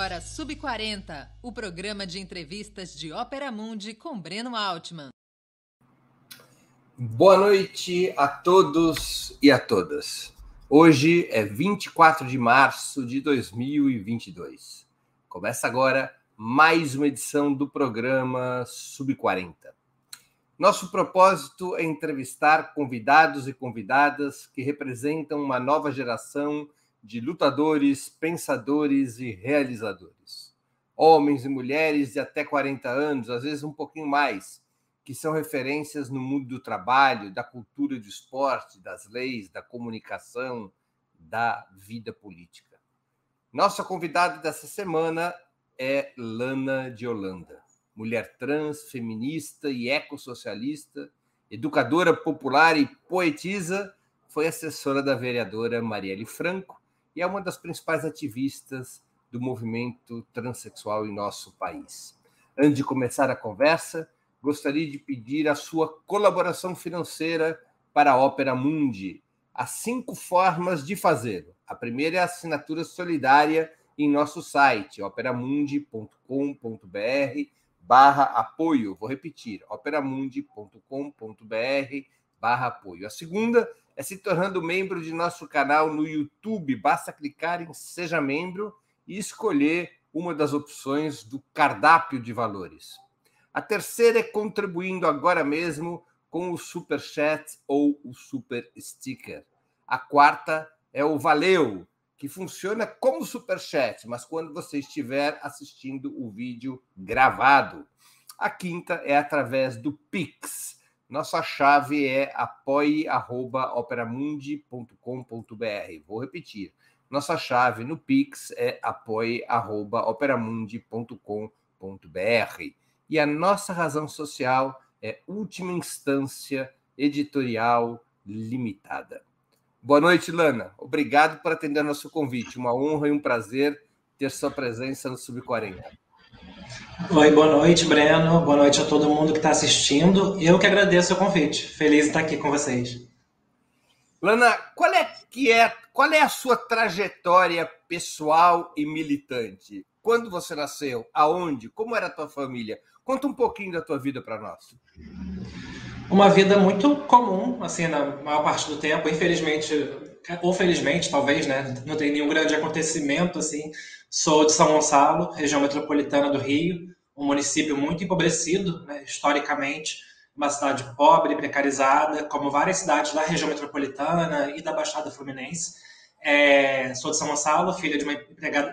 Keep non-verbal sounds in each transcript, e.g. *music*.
agora Sub40, o programa de entrevistas de Ópera Mundi com Breno Altman. Boa noite a todos e a todas. Hoje é 24 de março de 2022. Começa agora mais uma edição do programa Sub40. Nosso propósito é entrevistar convidados e convidadas que representam uma nova geração de lutadores, pensadores e realizadores. Homens e mulheres de até 40 anos, às vezes um pouquinho mais, que são referências no mundo do trabalho, da cultura do esporte, das leis, da comunicação, da vida política. Nossa convidada dessa semana é Lana de Holanda mulher trans, feminista e ecossocialista, educadora popular e poetisa, foi assessora da vereadora Marielle Franco e é uma das principais ativistas do movimento transexual em nosso país. Antes de começar a conversa, gostaria de pedir a sua colaboração financeira para a Ópera Mundi. Há cinco formas de fazê-lo. A primeira é a assinatura solidária em nosso site, operamundi.com.br barra apoio. Vou repetir, operamundi.com.br barra apoio. A segunda é se tornando membro de nosso canal no YouTube. Basta clicar em Seja Membro e escolher uma das opções do cardápio de valores. A terceira é contribuindo agora mesmo com o Super Chat ou o Super Sticker. A quarta é o Valeu, que funciona como superchat, mas quando você estiver assistindo o vídeo gravado. A quinta é através do Pix. Nossa chave é apoie.operamundi.com.br. Vou repetir. Nossa chave no Pix é apoie.operamundi.com.br. E a nossa razão social é última instância editorial limitada. Boa noite, Lana. Obrigado por atender nosso convite. Uma honra e um prazer ter sua presença no Sub-40. Oi, boa noite, Breno. Boa noite a todo mundo que está assistindo. Eu que agradeço o convite. Feliz de estar aqui com vocês. Lana, qual é que é, qual é a sua trajetória pessoal e militante? Quando você nasceu? Aonde? Como era a tua família? Conta um pouquinho da tua vida para nós uma vida muito comum, assim, na maior parte do tempo. Infelizmente, ou felizmente, talvez, né? Não tem nenhum grande acontecimento, assim. Sou de São Gonçalo, região metropolitana do Rio, um município muito empobrecido, né, historicamente, uma cidade pobre, precarizada, como várias cidades da região metropolitana e da Baixada Fluminense. É, sou de São Gonçalo, filha de uma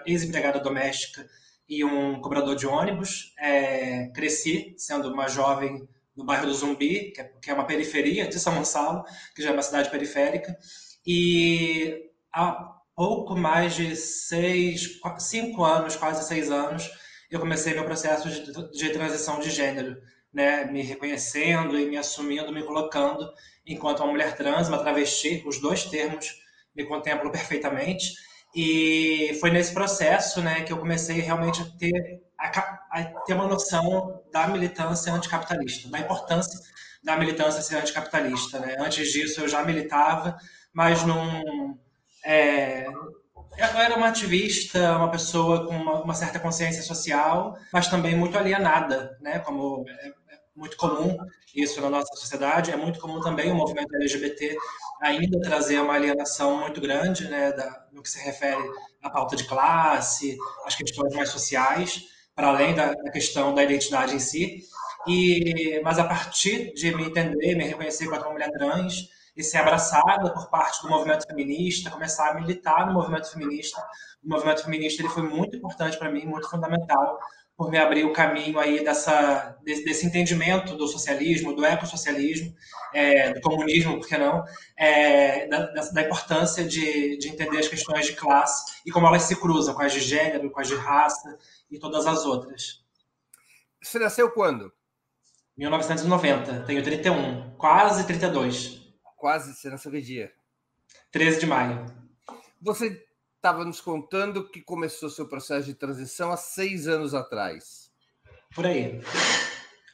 ex-empregada doméstica e um cobrador de ônibus. É, cresci sendo uma jovem no bairro do Zumbi, que é, que é uma periferia de São Gonçalo, que já é uma cidade periférica. E há pouco mais de seis, cinco anos, quase seis anos, eu comecei meu processo de, de transição de gênero, né? me reconhecendo e me assumindo, me colocando enquanto uma mulher trans, uma travesti, os dois termos me contemplam perfeitamente. E foi nesse processo né, que eu comecei realmente a ter a, ter uma noção da militância anticapitalista, da importância da militância ser anticapitalista. Né? Antes disso, eu já militava, mas não. É, eu era uma ativista, uma pessoa com uma, uma, certa consciência social, mas também muito alienada, né? Como é, é muito comum isso na nossa sociedade. É muito comum também o movimento LGBT ainda trazer uma alienação muito grande, né? Da, no que se refere à pauta de classe, às questões mais sociais para além da, da, questão da identidade em si. E, mas a partir de me entender, me reconhecer como uma mulher trans e ser abraçada por parte do movimento feminista, começar a militar no movimento feminista, o movimento feminista ele foi muito importante para mim, muito fundamental por me abrir o caminho aí dessa desse, desse entendimento do socialismo, do ecossocialismo, é, do comunismo, por que não, é, da, da, importância de, de entender as questões de classe e como elas se cruzam com as de gênero, com as de raça e todas as outras. Você nasceu quando? 1990. Tenho 31, quase 32. Quase, você nasceu que dia? 13 de maio. Você estava nos contando que começou seu processo de transição há seis anos atrás. Por aí.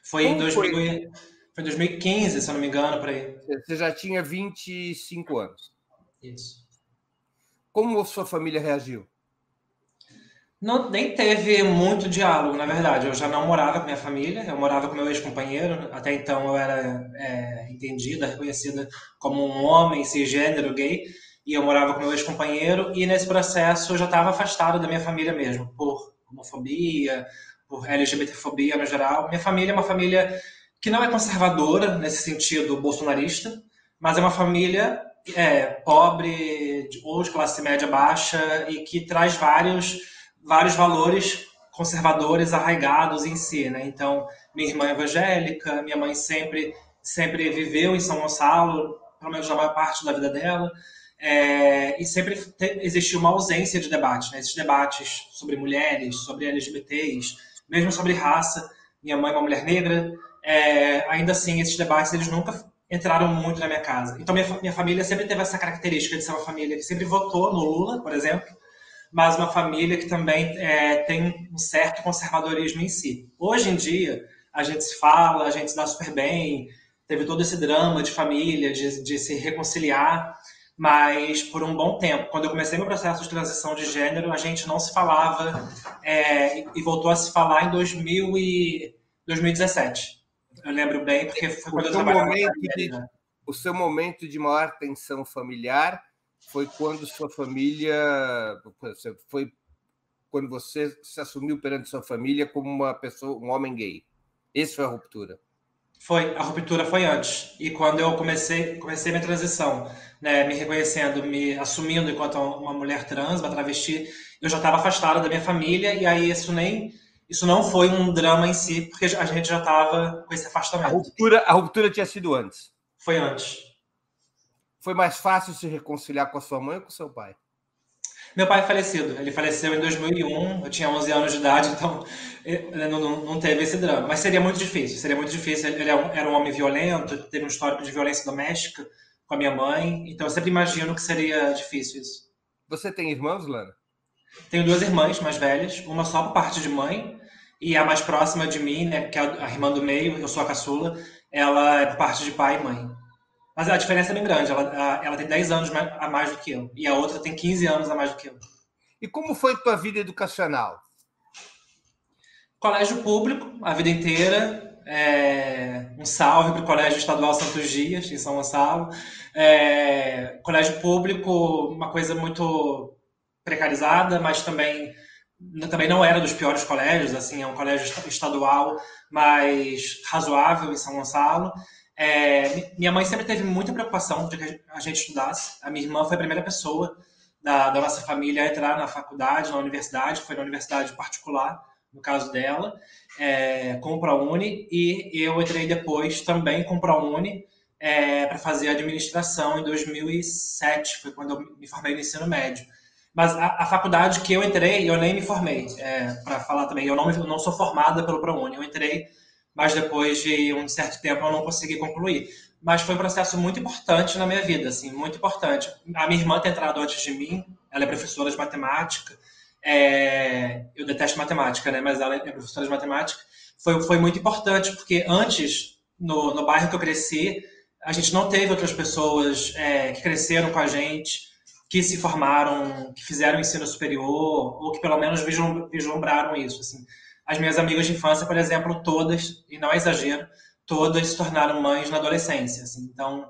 Foi em 2000, foi? foi 2015, se eu não me engano, por aí. Você já tinha 25 anos. Isso. Como sua família reagiu? Não, nem teve muito diálogo, na verdade. Eu já não morava com minha família, eu morava com meu ex-companheiro. Até então eu era é, entendida, reconhecida como um homem cisgênero gay. E eu morava com meu ex-companheiro. E nesse processo eu já estava afastado da minha família mesmo, por homofobia, por LGBTfobia no geral. Minha família é uma família que não é conservadora, nesse sentido bolsonarista, mas é uma família é, pobre ou de classe média baixa e que traz vários vários valores conservadores arraigados em si, né? Então, minha irmã é evangélica, minha mãe sempre sempre viveu em São Gonçalo, pelo menos na maior parte da vida dela, é, e sempre te, existiu uma ausência de debate, né? Esses debates sobre mulheres, sobre LGBTs, mesmo sobre raça. Minha mãe é uma mulher negra, é, ainda assim, esses debates eles nunca entraram muito na minha casa. Então, minha, minha família sempre teve essa característica de ser uma família que sempre votou no Lula, por exemplo, mas uma família que também é, tem um certo conservadorismo em si. Hoje em dia, a gente se fala, a gente se dá super bem, teve todo esse drama de família, de, de se reconciliar, mas por um bom tempo, quando eu comecei meu processo de transição de gênero, a gente não se falava é, e voltou a se falar em 2000 e 2017. Eu lembro bem, porque foi quando eu trabalhava. De, o seu momento de maior tensão familiar foi quando sua família foi quando você se assumiu perante sua família como uma pessoa, um homem gay. Essa foi a ruptura. Foi, a ruptura foi antes. E quando eu comecei, comecei minha transição, né, me reconhecendo, me assumindo enquanto uma mulher trans, uma travesti, eu já estava afastada da minha família e aí isso nem isso não foi um drama em si, porque a gente já estava com esse afastamento. A ruptura, a ruptura tinha sido antes. Foi antes. Foi mais fácil se reconciliar com a sua mãe ou com seu pai? Meu pai é falecido. Ele faleceu em 2001. Eu tinha 11 anos de idade, então não, não, não teve esse drama. Mas seria muito difícil. Seria muito difícil. Ele é era um homem violento, teve um histórico de violência doméstica com a minha mãe. Então eu sempre imagino que seria difícil isso. Você tem irmãos, Lana? Tenho duas irmãs mais velhas, uma só por parte de mãe e a mais próxima de mim, né, que é a irmã do meio, eu sou a caçula, ela é por parte de pai e mãe. Mas a diferença é bem grande. Ela, ela tem 10 anos a mais do que eu. E a outra tem 15 anos a mais do que eu. E como foi tua vida educacional? Colégio público, a vida inteira. É, um salve para o Colégio Estadual Santos Dias, em São Gonçalo. É, colégio público, uma coisa muito precarizada, mas também, também não era dos piores colégios. assim É um colégio estadual, mas razoável em São Gonçalo. É, minha mãe sempre teve muita preocupação de que a gente estudasse. A minha irmã foi a primeira pessoa da, da nossa família a entrar na faculdade, na universidade, foi na universidade particular, no caso dela, é, com o ProUni, e eu entrei depois também com o ProUni é, para fazer administração em 2007, foi quando eu me formei no ensino médio. Mas a, a faculdade que eu entrei, eu nem me formei, é, para falar também, eu não, eu não sou formada pelo ProUni, eu entrei mas depois de um certo tempo eu não consegui concluir. Mas foi um processo muito importante na minha vida, assim, muito importante. A minha irmã ter entrado antes de mim, ela é professora de matemática. É... Eu detesto matemática, né? Mas ela é professora de matemática. Foi, foi muito importante, porque antes, no, no bairro que eu cresci, a gente não teve outras pessoas é, que cresceram com a gente, que se formaram, que fizeram ensino superior, ou que pelo menos vislumbraram isso, assim. As minhas amigas de infância, por exemplo, todas, e não é exagero, todas se tornaram mães na adolescência. Assim. Então,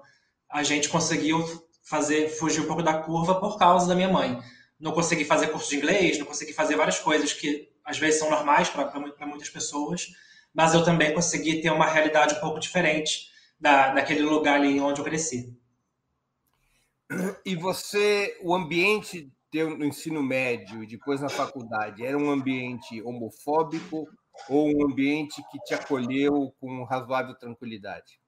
a gente conseguiu fazer fugir um pouco da curva por causa da minha mãe. Não consegui fazer curso de inglês, não consegui fazer várias coisas que às vezes são normais para muitas pessoas, mas eu também consegui ter uma realidade um pouco diferente da, daquele lugar ali onde eu cresci. E você, o ambiente teu no ensino médio e depois na faculdade era um ambiente homofóbico ou um ambiente que te acolheu com razoável tranquilidade?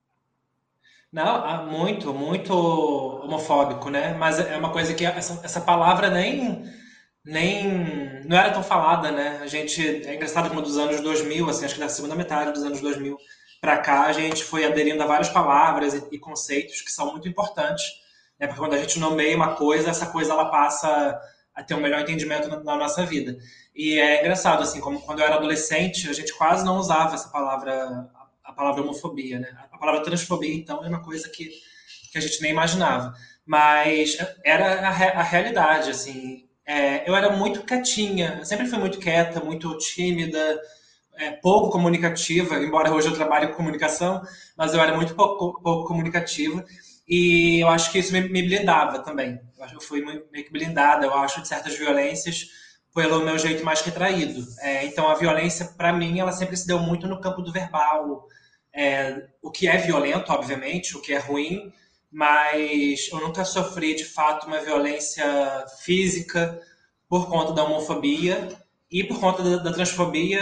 Não, muito, muito homofóbico, né? Mas é uma coisa que essa, essa palavra nem nem não era tão falada, né? A gente é engraçado como dos anos 2000, assim, acho que da segunda metade dos anos 2000 para cá, a gente foi aderindo a várias palavras e, e conceitos que são muito importantes né? Porque quando a gente nomeia uma coisa, essa coisa ela passa a ter um melhor entendimento na, nossa vida. E é engraçado, assim, como quando eu era adolescente, a gente quase não usava essa palavra, a palavra homofobia, né? A palavra transfobia, então, é uma coisa que, que a gente nem imaginava. Mas era a, a realidade, assim. é, eu era muito quietinha, eu sempre fui muito quieta, muito tímida, é, pouco comunicativa, embora hoje eu trabalhe com comunicação, mas eu era muito pouco, pouco comunicativa. E eu acho que isso me, me blindava também. Eu, fui meio que blindada, eu acho, de certas violências pelo meu jeito mais retraído. É, então, a violência, para mim, ela sempre se deu muito no campo do verbal. É, o que é violento, obviamente, o que é ruim, mas eu nunca sofri de fato uma violência física por conta da homofobia e por conta da, da transfobia.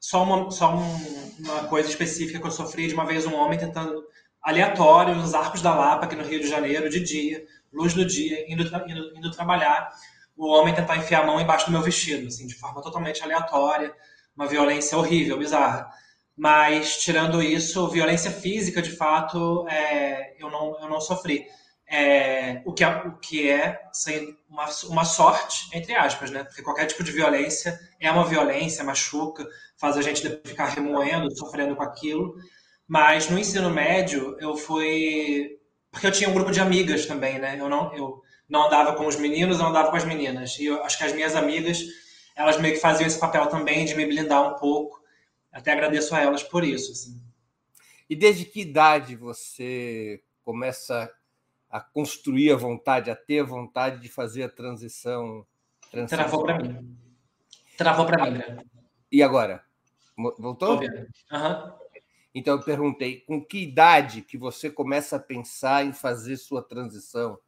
Só, uma, só um, uma coisa específica que eu sofri de uma vez um homem tentando aleatório nos arcos da Lapa aqui no Rio de Janeiro de dia, luz do dia, indo, indo, indo trabalhar, o homem tentar enfiar a mão embaixo do meu vestido, assim, de forma totalmente aleatória, uma violência horrível, bizarra. Mas, tirando isso, violência física, de fato, é, eu, não, eu não sofri. É, o, que é, o que é uma, uma sorte, entre aspas, né? Porque qualquer tipo de violência é uma violência, machuca, faz a gente ficar remoendo, sofrendo com aquilo. Mas no ensino médio, eu fui. Porque eu tinha um grupo de amigas também, né? Eu não, eu não andava com os meninos, não andava com as meninas. E eu acho que as minhas amigas, elas meio que faziam esse papel também de me blindar um pouco até agradeço a elas por isso. Assim. E desde que idade você começa a construir a vontade, a ter a vontade de fazer a transição? Travou para mim. Travou para mim, né? E agora? Voltou? Uhum. Então eu perguntei, com que idade que você começa a pensar em fazer sua transição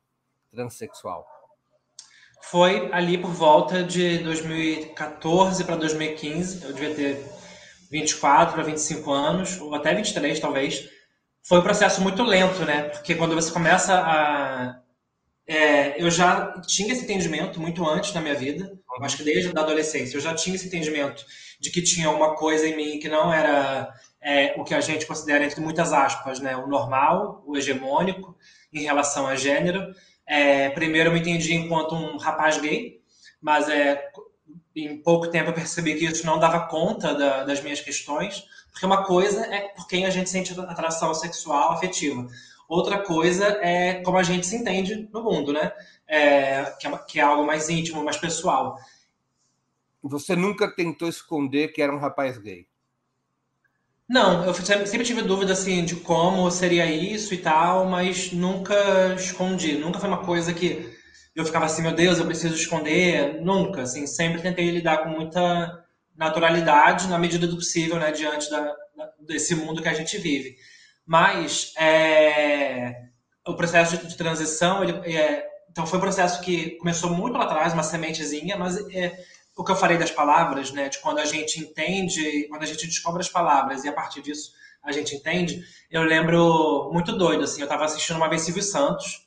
transexual? Foi ali por volta de 2014 para 2015. Eu devia ter 24 para 25 anos, ou até 23 talvez, foi um processo muito lento, né? Porque quando você começa a. É, eu já tinha esse entendimento muito antes na minha vida, acho que desde a adolescência, eu já tinha esse entendimento de que tinha uma coisa em mim que não era é, o que a gente considera, entre muitas aspas, né, o normal, o hegemônico em relação a gênero. É, primeiro eu me entendi enquanto um rapaz gay, mas é, em pouco tempo eu percebi que isso não dava conta da, das minhas questões, porque uma coisa é por quem a gente sente atração sexual, afetiva. Outra coisa é como a gente se entende no mundo, né? É, que, é, que é algo mais íntimo, mais pessoal. Você nunca tentou esconder que era um rapaz gay? Não, eu sempre tive dúvida assim de como seria isso e tal, mas nunca escondi. Nunca foi uma coisa que eu ficava assim, meu Deus, eu preciso esconder. Nunca, assim, sempre tentei lidar com muita naturalidade na medida do possível, né, diante da, desse mundo que a gente vive. Mas é, o processo de, transição, ele, é, então foi um processo que começou muito lá atrás, uma sementezinha, mas é, o que eu falei das palavras, né, de quando a gente entende, quando a gente descobre as palavras e a partir disso a gente entende, eu lembro muito doido, assim, eu estava assistindo uma vez Silvio Santos,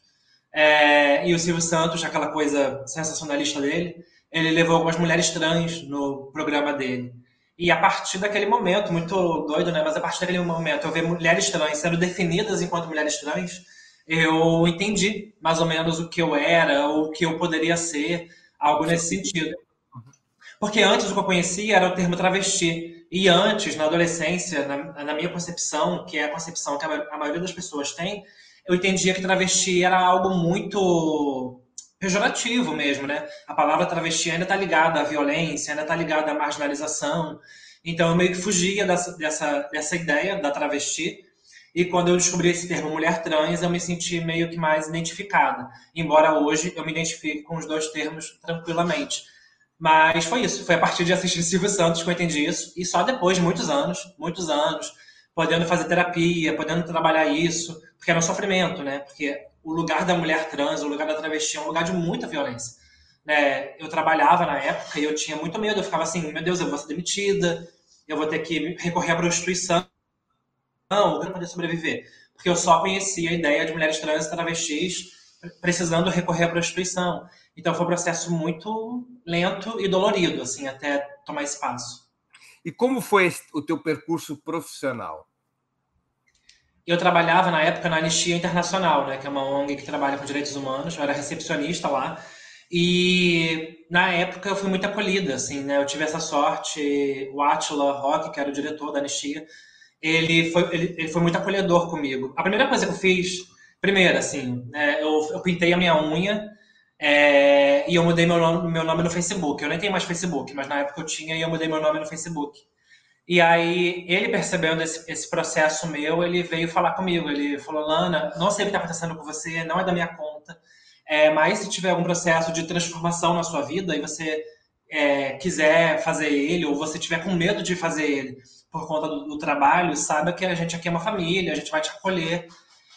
é, e o Silvio Santos, aquela coisa sensacionalista dele, ele levou algumas mulheres trans no programa dele. E a partir daquele momento, muito doido, né? Mas a partir daquele momento, eu ver mulheres trans sendo definidas enquanto mulheres trans, eu entendi mais ou menos o que eu era, ou o que eu poderia ser, algo nesse sentido. Porque antes o que eu conhecia era o termo travesti. E antes, na adolescência, na, na minha concepção, que é a concepção que a, a maioria das pessoas tem, eu entendia que travesti era algo muito pejorativo mesmo, né? A palavra travesti ainda está ligada à violência, ainda está ligada à marginalização. Então eu meio que fugia dessa, dessa, dessa ideia da travesti. E quando eu descobri esse termo mulher trans, eu me senti meio que mais identificada. Embora hoje eu me identifique com os dois termos tranquilamente. Mas foi isso. Foi a partir de assistir Silvio Santos que eu entendi isso. E só depois de muitos anos, muitos anos, podendo fazer terapia, podendo trabalhar isso, porque era um sofrimento, né? Porque o lugar da mulher trans, o lugar da travesti é um lugar de muita violência. Né? Eu trabalhava na época e eu tinha muito medo, eu ficava assim, meu Deus, eu vou ser demitida, eu vou ter que recorrer à prostituição, não, eu vou poder sobreviver. Porque eu só conhecia a ideia de mulheres trans e travestis precisando recorrer à prostituição. Então foi um processo muito lento e dolorido, assim, até tomar espaço. E como foi o teu percurso profissional? Eu trabalhava na época na Anistia Internacional, né, que é uma ONG que trabalha com direitos humanos. Eu era recepcionista lá. E na época eu fui muito acolhida, assim, né? Eu tive essa sorte. O Atila Rock, que era o diretor da Anistia, ele foi, ele, ele foi muito acolhedor comigo. A primeira coisa que eu fiz, primeiro, assim, né, eu, eu pintei a minha unha É, e eu mudei meu nome, meu nome no Facebook. Eu nem tenho mais Facebook, mas na época eu tinha e eu mudei meu nome no Facebook. E aí, ele percebendo esse, esse processo meu, ele veio falar comigo. Ele falou: Lana, não sei o que está acontecendo com você, não é da minha conta. É, mas se tiver algum processo de transformação na sua vida e você é, quiser fazer ele, ou você tiver com medo de fazer ele por conta do, do trabalho, saiba que a gente aqui é uma família, a gente vai te acolher.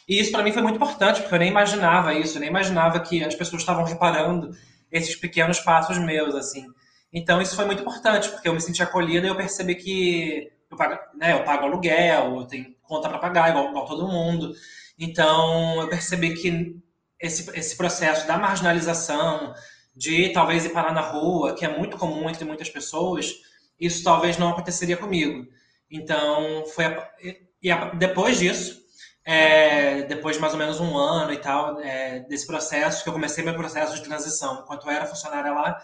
E isso para mim foi muito importante, porque eu nem imaginava isso, eu nem imaginava que as pessoas estavam reparando esses pequenos passos meus, assim. Então isso foi muito importante, porque eu me senti acolhida e eu percebi que eu pago, né, eu pago aluguel, eu tenho conta para pagar, igual, igual todo mundo. Então eu percebi que esse, esse processo da marginalização, de talvez ir parar na rua, que é muito comum entre muitas pessoas, isso talvez não aconteceria comigo. Então, foi a, e a, depois disso, é, depois de mais ou menos um ano e tal, é, desse processo, que eu comecei meu processo de transição, enquanto eu era funcionária lá,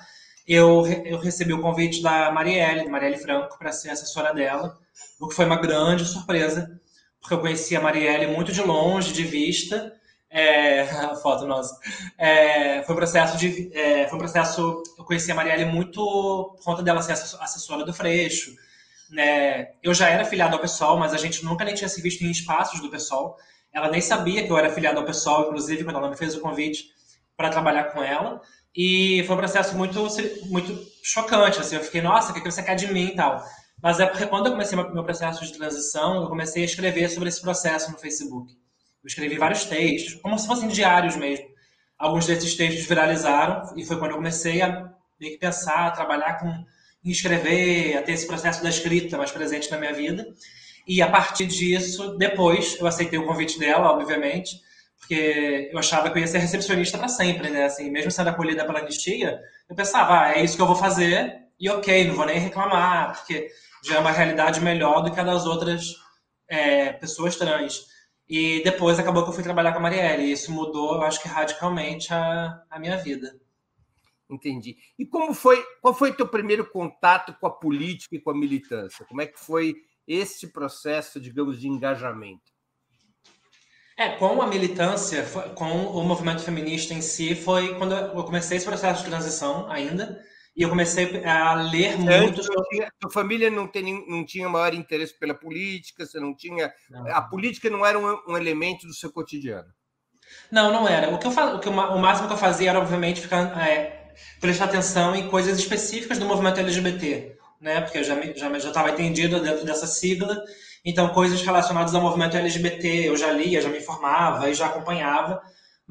eu, eu recebi o convite da Marielle, Marielle Franco, para ser assessora dela, o que foi uma grande surpresa, porque eu conhecia a Marielle muito de longe, de vista, é, *laughs* a foto nossa. É, foi um processo de. É, foi um processo. Eu conheci a Marielle muito por conta dela ser assessora do Freixo. Né? Eu já era filiado ao pessoal, mas a gente nunca nem tinha se visto em espaços do pessoal. Ela nem sabia que eu era filiado ao pessoal, inclusive, quando ela me fez o convite para trabalhar com ela. E foi um processo muito, muito chocante. Assim, eu fiquei, nossa, o que você quer de mim e tal. Mas é porque quando eu comecei meu processo de transição, eu comecei a escrever sobre esse processo no Facebook. Eu escrevi vários textos, como se fossem diários mesmo. Alguns desses textos viralizaram e foi quando eu comecei a meio que pensar, a trabalhar com em escrever, a ter esse processo da escrita mais presente na minha vida. E a partir disso, depois, eu aceitei o convite dela, obviamente, porque eu achava que eu ia ser recepcionista para sempre, né? Assim, mesmo sendo acolhida pela anistia, eu pensava, ah, é isso que eu vou fazer e ok, não vou nem reclamar, porque já é uma realidade melhor do que a das outras é, pessoas trans. E depois acabou que eu fui trabalhar com a Marielle. E isso mudou, eu acho que radicalmente a, a minha vida. Entendi. E como foi, qual foi teu primeiro contato com a política e com a militância? Como é que foi esse processo, digamos, de engajamento? É, com a militância, com o movimento feminista em si, foi quando eu comecei esse processo de transição ainda. E eu comecei a ler muito. Sua família não, tem, não tinha maior interesse pela política, você não tinha. Não. A política não era um, um, elemento do seu cotidiano. Não, não era. O que eu o, que o máximo que eu fazia era, obviamente, ficar, é, prestar atenção em coisas específicas do movimento LGBT, né? Porque eu já já já estava entendido dentro dessa sigla. Então, coisas relacionadas ao movimento LGBT, eu já lia, já me informava e já acompanhava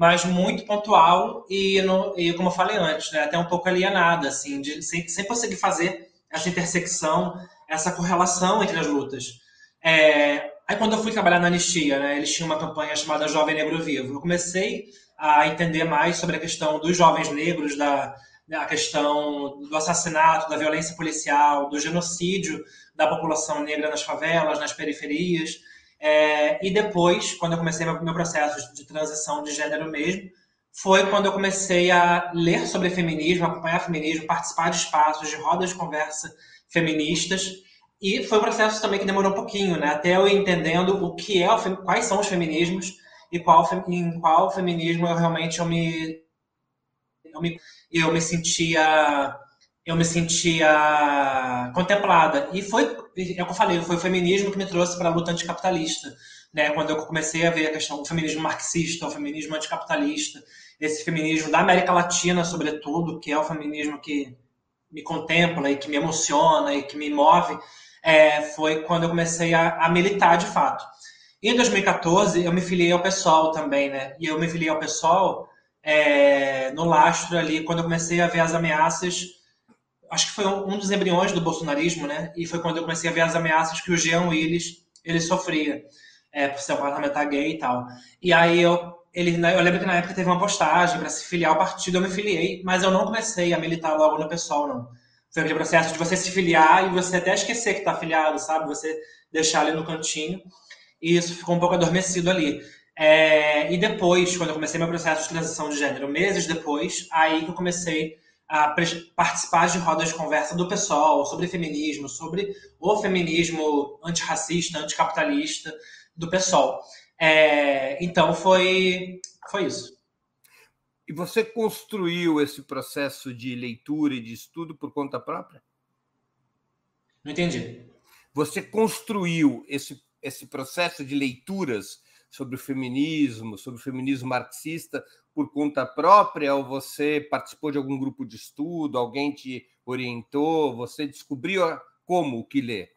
mas muito pontual e, no, e como eu falei antes, né, até um pouco alienada, assim, de, sem, sem conseguir fazer essa intersecção, essa correlação entre as lutas. É, aí quando eu fui trabalhar na Anistia, né, eles tinham uma campanha chamada Jovem Negro Vivo, eu comecei a entender mais sobre a questão dos jovens negros, da, a questão do assassinato, da violência policial, do genocídio da população negra nas favelas, nas periferias, é, e depois, quando eu comecei meu, meu processo de transição de gênero mesmo, foi quando eu comecei a ler sobre feminismo, acompanhar feminismo, participar de espaços, de rodas de conversa feministas. E foi um processo também que demorou um pouquinho, né? Até eu entendendo o que é, o, quais são os feminismos e qual, em qual feminismo eu realmente eu me, eu me, eu me sentia eu me sentia contemplada. E foi, é o que eu falei, foi o feminismo que me trouxe para a luta anticapitalista. Né? Quando eu comecei a ver a questão do feminismo marxista, o feminismo anticapitalista, esse feminismo da América Latina, sobretudo, que é o feminismo que me contempla e que me emociona e que me move, é, foi quando eu comecei a, a militar de fato. Em 2014, eu me filiei ao PSOL também, né? E eu me filiei ao PSOL é, no lastro ali, quando eu comecei a ver as ameaças acho que foi um, dos embriões do bolsonarismo, né? E foi quando eu comecei a ver as ameaças que o Jean Willis ele sofria é, por ser um parlamentar gay e tal. E aí eu ele, eu lembro que na época teve uma postagem para se filiar ao partido, eu me filiei, mas eu não comecei a militar logo no pessoal, não. Foi aquele processo de você se filiar e você até esquecer que está afiliado, sabe? Você deixar ali no cantinho. E isso ficou um pouco adormecido ali. É, e depois, quando eu comecei meu processo de transição de gênero, meses depois, aí que eu comecei a participar de rodas de conversa do pessoal sobre feminismo, sobre o feminismo antirracista, anticapitalista do pessoal. É, então foi, foi isso. E você construiu esse processo de leitura e de estudo por conta própria? Não entendi. Você construiu esse, esse processo de leituras sobre o feminismo, sobre o feminismo marxista, por conta própria ou você participou de algum grupo de estudo, alguém te orientou, você descobriu como o que ler?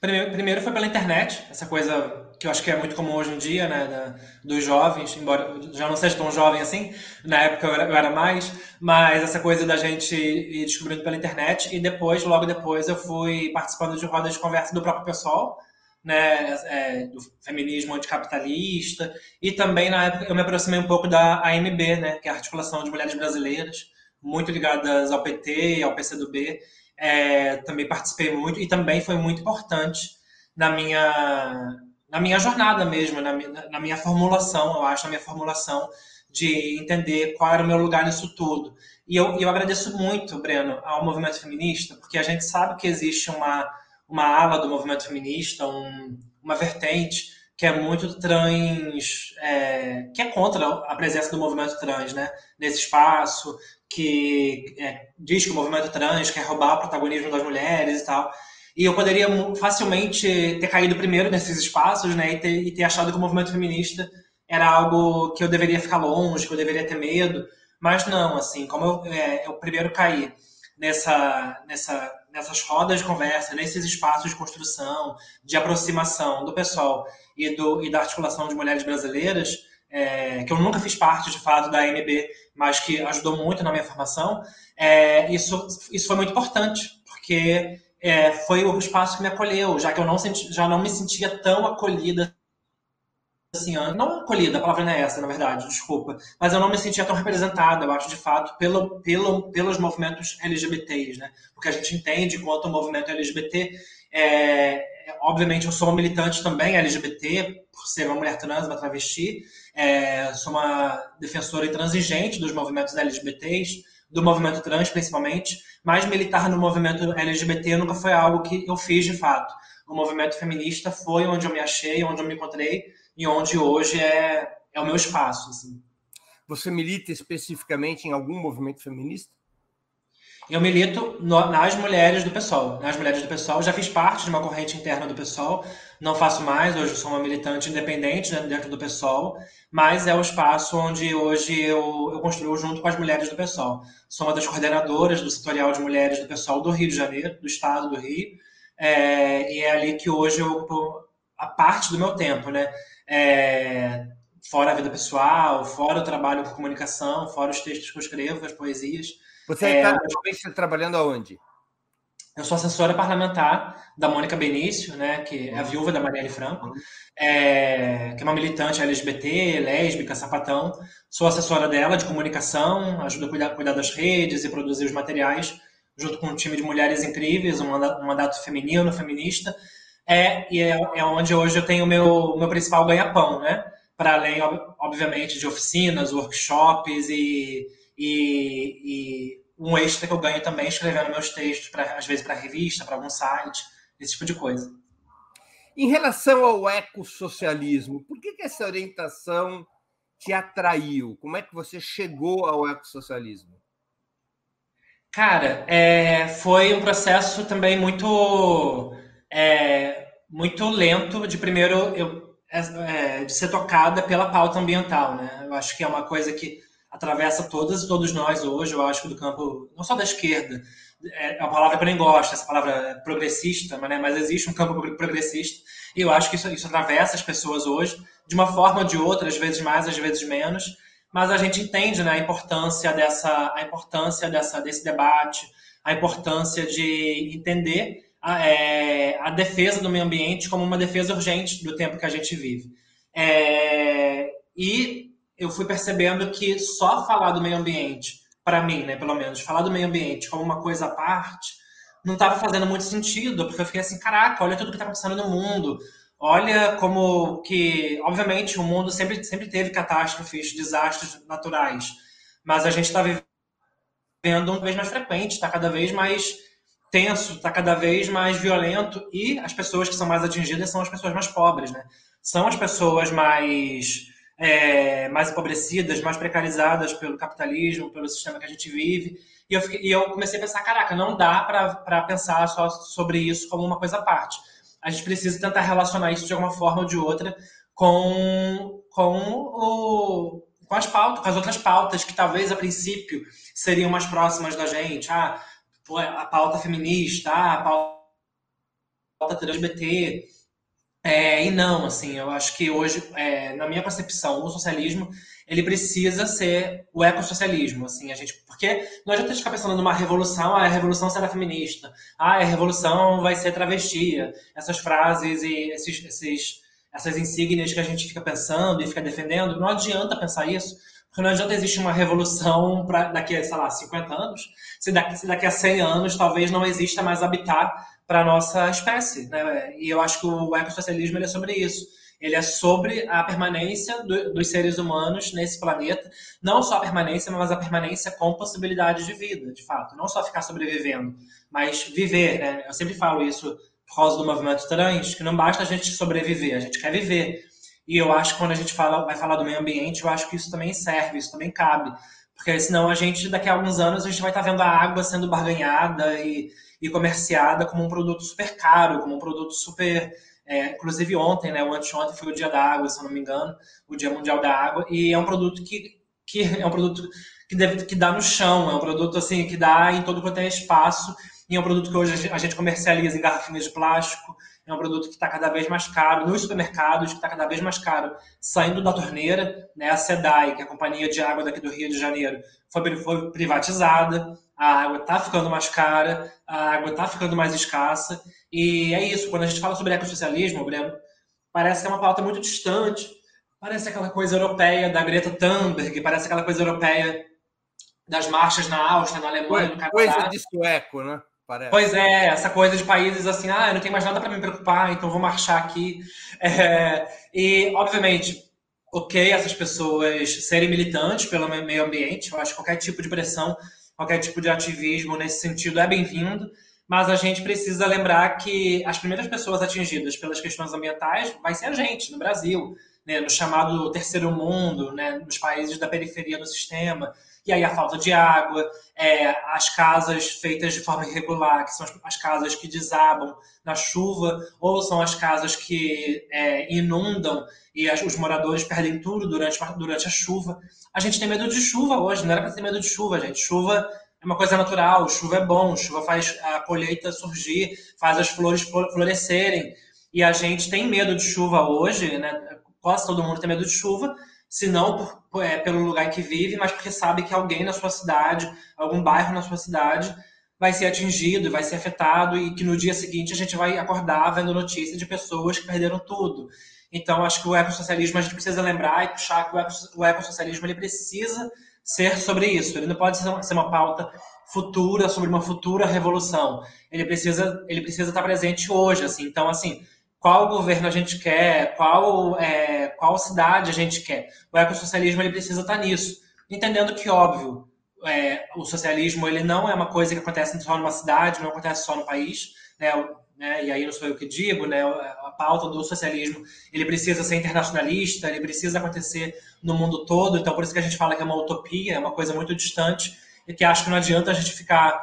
Primeiro foi pela internet, essa coisa que eu acho que é muito comum hoje em dia, né, da, dos jovens, embora já não seja tão jovem assim, na época eu era, eu era, mais, mas essa coisa da gente ir descobrindo pela internet e depois, logo depois, eu fui participando de rodas de conversa do próprio pessoal, né, é, do feminismo anticapitalista, e também na época eu me aproximei um pouco da AMB, né, que é a Articulação de Mulheres Brasileiras, muito ligadas ao PT, ao PCdoB, é, também participei muito e também foi muito importante na minha, na minha jornada mesmo, na, na minha formulação, eu acho, na minha formulação de entender qual era o meu lugar nisso tudo. E eu, eu agradeço muito, Breno, ao movimento feminista, porque a gente sabe que existe uma, uma ala do movimento feminista, um, uma vertente que é muito trans, é, que é contra a presença do movimento trans, né? Nesse espaço, que é, diz que o movimento trans quer roubar o protagonismo das mulheres e tal. E eu poderia facilmente ter caído primeiro nesses espaços, né? E ter, e ter achado que o movimento feminista era algo que eu deveria ficar longe, que eu deveria ter medo. Mas não, assim, como eu, é, eu primeiro caí nessa, nessa, nessas rodas de conversa, nesses espaços de construção, de aproximação do pessoal e, do, e da articulação de mulheres brasileiras, é, que eu nunca fiz parte de fato da AMB, mas que ajudou muito na minha formação, é, isso, isso foi muito importante, porque é, foi o espaço que me acolheu, já que eu não senti, já não me sentia tão acolhida assim, não acolhida, a palavra não é essa, na verdade, desculpa, mas eu não me sentia tão representada, eu acho, de fato, pelo, pelo, pelos movimentos LGBTs, né? Porque a gente entende quanto o movimento LGBT é, obviamente, eu sou uma militante também LGBT, por ser uma mulher trans, uma travesti. É, sou uma defensora intransigente dos movimentos LGBTs, do movimento trans, principalmente. Mas militar no movimento LGBT nunca foi algo que eu fiz de fato. O movimento feminista foi onde eu me achei, onde eu me encontrei e onde hoje é, é o meu espaço. Assim. Você milita especificamente em algum movimento feminista? Eu milito no, nas mulheres do PSOL. Nas mulheres do PSOL, já fiz parte de uma corrente interna do PSOL, não faço mais, hoje sou uma militante independente dentro do PSOL, mas é o espaço onde hoje eu, eu construo junto com as mulheres do PSOL. Sou uma das coordenadoras do setorial de mulheres do PSOL do Rio de Janeiro, do estado do Rio, é, e é ali que hoje eu a parte do meu tempo, né? É, fora a vida pessoal, fora o trabalho com comunicação, fora os textos que eu escrevo, as poesias. Você está é, trabalhando aonde? Eu sou assessora parlamentar da Mônica Benício, né, que é a viúva da Marielle Franco, é, que é uma militante LGBT, lésbica, sapatão. Sou assessora dela de comunicação, ajudo a cuidar, cuidar das redes e produzir os materiais, junto com um time de mulheres incríveis, um um mandato feminino, feminista. É, e é, é, onde hoje eu tenho o meu, meu principal ganha-pão, né? Para além, obviamente, de oficinas, workshops e, e, e um extra que eu ganho também escrevendo meus textos, pra, às vezes para revista, para algum site, esse tipo de coisa. Em relação ao ecossocialismo, por que, que essa orientação te atraiu? Como é que você chegou ao ecossocialismo? Cara, é, foi um processo também muito é, muito lento de primeiro eu, é, é de ser tocada pela pauta ambiental, né? Eu acho que é uma coisa que atravessa todas e todos nós hoje, eu acho do campo, não só da esquerda, é uma palavra que eu nem gosto, essa palavra é progressista, mas, né, mas existe um campo progressista, e eu acho que isso, isso atravessa as pessoas hoje, de uma forma ou de outra, às vezes mais, às vezes menos, mas a gente entende né, a importância dessa a importância dessa desse debate a importância de entender a, é, a defesa do meio ambiente como uma defesa urgente do tempo que a gente vive. É, e eu fui percebendo que só falar do meio ambiente, para mim, né, pelo menos, falar do meio ambiente como uma coisa à parte, não estava fazendo muito sentido, porque eu fiquei assim, caraca, olha tudo que está acontecendo no mundo, olha como que, obviamente, o mundo sempre, sempre teve catástrofes, desastres naturais, mas a gente está vivendo um vez mais frequente, está cada vez mais tenso, está cada vez mais violento, e as pessoas que são mais atingidas são as pessoas mais pobres, né? São as pessoas mais é, mais empobrecidas, mais precarizadas pelo capitalismo, pelo sistema que a gente vive. E eu, fiquei, e eu comecei a pensar, caraca, não dá para pensar só sobre isso como uma coisa à parte. A gente precisa tentar relacionar isso de alguma forma ou de outra com, com, o, com as pautas, com as outras pautas que talvez a princípio seriam mais próximas da gente. Ah, a pauta feminista, a pauta LGBT. É, e não, assim, eu acho que hoje, é, na minha percepção, o socialismo ele precisa ser o ecossocialismo, assim, a gente, porque não adianta ficar pensando numa revolução, ah, a revolução será feminista, ah, a revolução vai ser travestia, essas frases e esses, esses, essas insígnias que a gente fica pensando e fica defendendo, não adianta pensar isso, porque não adianta existir uma revolução para daqui a, sei lá, 50 anos, se daqui, se daqui a 100 anos talvez não exista mais habitat para a nossa espécie, né? E eu acho que o ecossocialismo é sobre isso ele é sobre a permanência do, dos seres humanos nesse planeta, não só a permanência, mas a permanência com possibilidades de vida, de fato. Não só ficar sobrevivendo, mas viver, né? Eu sempre falo isso por causa do movimento trans, que não basta a gente sobreviver, a gente quer viver. E eu acho que quando a gente fala, vai falar do meio ambiente, eu acho que isso também serve, isso também cabe. Porque senão a gente, daqui a alguns anos, a gente vai estar vendo a água sendo barganhada e, e comerciada como um produto super caro, como um produto super é, inclusive ontem, né, o anteontem foi o Dia da Água, se eu não me engano, o Dia Mundial da Água, e é um produto que, que é um produto que deve que dá no chão, é um produto assim que dá em todo quanto é espaço, e é um produto que hoje a gente comercializa em garrafinhas de plástico, é um produto que está cada vez mais caro nos supermercados, que está cada vez mais caro saindo da torneira, né? A SEDAI, que é a companhia de água daqui do Rio de Janeiro, foi, foi privatizada, a água está ficando mais cara, a água está ficando mais escassa, e é isso, quando a gente fala sobre ecossocialismo, Breno, parece que é uma pauta muito distante, parece aquela coisa europeia da Greta Thunberg, parece aquela coisa europeia das marchas na Áustria, na Alemanha, no Canadá. Coisa de sueco, né? Parece. Pois é, essa coisa de países assim, ah, eu não tenho mais nada para me preocupar, então vou marchar aqui. É, e, obviamente, ok essas pessoas serem militantes pelo meio ambiente, eu acho que qualquer tipo de pressão, qualquer tipo de ativismo nesse sentido é bem-vindo, mas a gente precisa lembrar que as primeiras pessoas atingidas pelas questões ambientais vai ser a gente, no Brasil, né, no chamado terceiro mundo, né, nos países da periferia do sistema. E aí a falta de água, é, as casas feitas de forma irregular, que são as, as, casas que desabam na chuva, ou são as casas que é, inundam e as, os moradores perdem tudo durante, durante a chuva. A gente tem medo de chuva hoje, não era para ter medo de chuva, gente. Chuva é uma coisa natural, chuva é bom, chuva faz a colheita surgir, faz as flores florescerem. E a gente tem medo de chuva hoje, né? Quase todo mundo tem medo de chuva, se não por, é, pelo lugar que vive, mas porque sabe que alguém na sua cidade, algum bairro na sua cidade, vai ser atingido, vai ser afetado e que no dia seguinte a gente vai acordar vendo notícia de pessoas que perderam tudo. Então, acho que o ecossocialismo a gente precisa lembrar e puxar que o ecossocialismo ele precisa ser sobre isso. Ele não pode ser uma, pauta futura sobre uma futura revolução. Ele precisa, ele precisa estar presente hoje, assim. Então, assim, qual governo a gente quer, qual, é, qual cidade a gente quer. O ecossocialismo ele precisa estar nisso, entendendo que óbvio é, o socialismo ele não é uma coisa que acontece só numa cidade, não acontece só no país, né? né? E aí não sou eu que digo, né? A pauta do socialismo ele precisa ser internacionalista, ele precisa acontecer no mundo todo. Então, por isso que a gente fala que é uma utopia, é uma coisa muito distante, e que acho que não adianta a gente ficar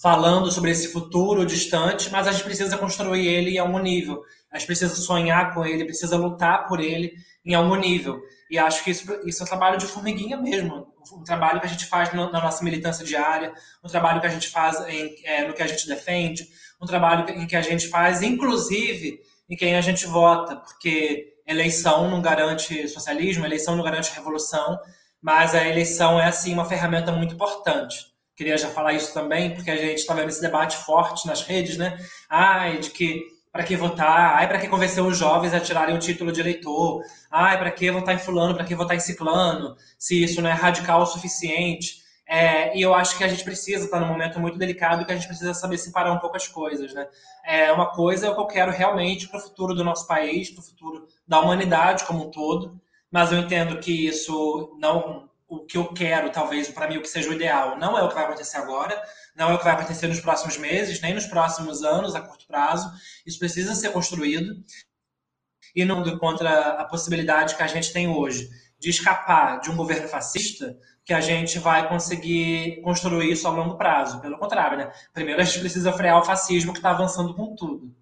falando sobre esse futuro distante, mas a gente precisa construir ele em algum nível. A gente precisa sonhar com ele, precisa lutar por ele em algum nível. E acho que isso, isso é um trabalho de formiguinha mesmo, um trabalho que a gente faz na nossa militância diária, um trabalho que a gente faz em, é, no que a gente defende, um trabalho em que a gente faz, inclusive, em quem a gente vota, porque eleição não garante socialismo, eleição não garante revolução, mas a eleição é, assim, uma ferramenta muito importante. Queria já falar isso também, porque a gente está vendo esse debate forte nas redes, né? Ai, de que para que votar? Ai, para que convencer os jovens a tirarem o título de eleitor? Ai, para que votar em fulano? Para que votar em ciclano? Se isso não é radical o suficiente? É, e eu acho que a gente precisa estar num momento muito delicado que a gente precisa saber separar um pouco as coisas, né? É, uma coisa é o que eu quero realmente para o futuro do nosso país, para o futuro da humanidade como um todo, mas eu entendo que isso não o que eu quero, talvez, para mim, o que seja o ideal, não é o que vai acontecer agora, não é o que vai acontecer nos próximos meses, nem nos próximos anos, a curto prazo. Isso precisa ser construído e não contra a possibilidade que a gente tem hoje de escapar de um governo fascista que a gente vai conseguir construir isso a longo prazo. Pelo contrário, né? Primeiro a gente precisa frear o fascismo que está avançando com tudo.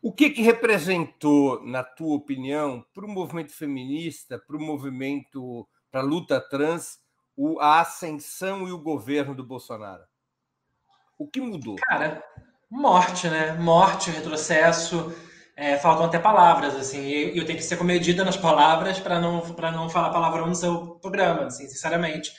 O que, que representou, na tua opinião, para o movimento feminista, para o movimento, para a luta trans, a ascensão e o governo do Bolsonaro? O que mudou? Cara, morte, né? Morte, retrocesso, é, faltam até palavras, assim, e eu tenho que ser comedida nas palavras para não, não falar palavrão no seu programa, assim, sinceramente.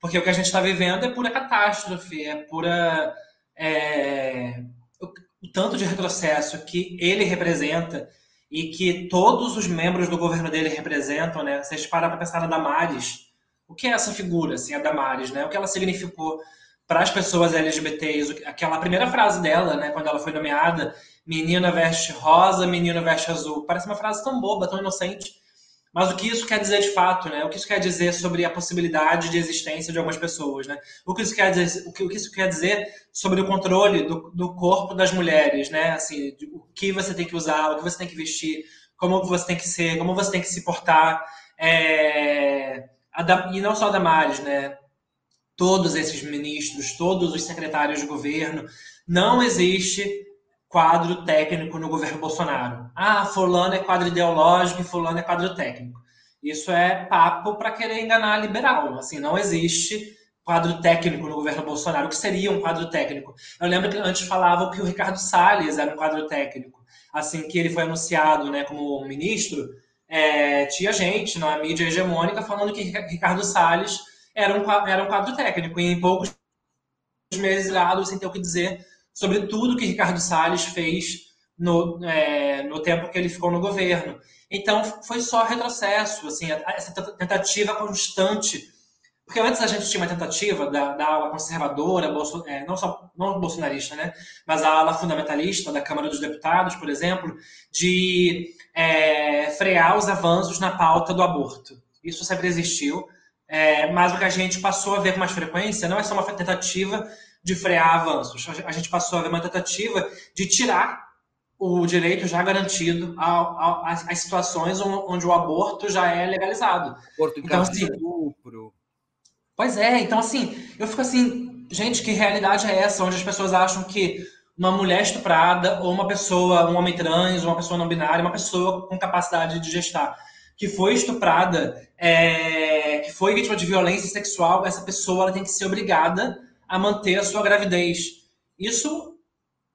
Porque o que a gente está vivendo é pura catástrofe, é pura. É, o, o tanto de retrocesso que ele representa e que todos os membros do governo dele representam, né? Vocês param para pensar na Damares. O que é essa figura, assim, a Damares, né? O que ela significou para as pessoas LGBTs, aquela primeira frase dela, né, quando ela foi nomeada, menina veste rosa, menino veste azul. Parece uma frase tão boba, tão inocente. Mas o que isso quer dizer de fato, né? O que isso quer dizer sobre a possibilidade de existência de algumas pessoas, né? O que isso quer dizer, o que, o que isso quer dizer sobre o controle do, do corpo das mulheres, né? Assim, o que você tem que usar, o que você tem que vestir, como você tem que ser, como você tem que se portar. É... e não só a Damares, né? Todos esses ministros, todos os secretários de governo, não existe quadro técnico no governo Bolsonaro. Ah, fulano é quadro ideológico e fulano é quadro técnico. Isso é papo para querer enganar liberal. Assim, não existe quadro técnico no governo Bolsonaro. Que seria um quadro técnico? Eu lembro que antes falavam que o Ricardo Salles era um quadro técnico. Assim que ele foi anunciado né, como ministro, é, tinha gente na mídia hegemônica falando que Ricardo Salles era um, era um quadro técnico. E em poucos meses, sem ter o que dizer, sobre tudo que Ricardo Salles fez no, é, no tempo que ele ficou no governo. Então, foi só retrocesso, assim, essa tentativa constante. Porque antes a gente tinha uma tentativa da, da ala conservadora, bolso, é, não só não bolsonarista, né, mas a ala fundamentalista da Câmara dos Deputados, por exemplo, de é, frear os avanços na pauta do aborto. Isso sempre existiu, é, mas o que a gente passou a ver com mais frequência não é só uma tentativa de frear avanços. A gente passou a ver uma tentativa de tirar o direito já garantido às situações onde o aborto já é legalizado. Porto então, assim, Pois é, então assim, eu fico assim, gente, que realidade é essa, onde as pessoas acham que uma mulher estuprada, ou uma pessoa, um homem trans, uma pessoa não binária, uma pessoa com capacidade de gestar, que foi estuprada, é, que foi vítima de violência sexual, essa pessoa ela tem que ser obrigada a manter a sua gravidez. Isso,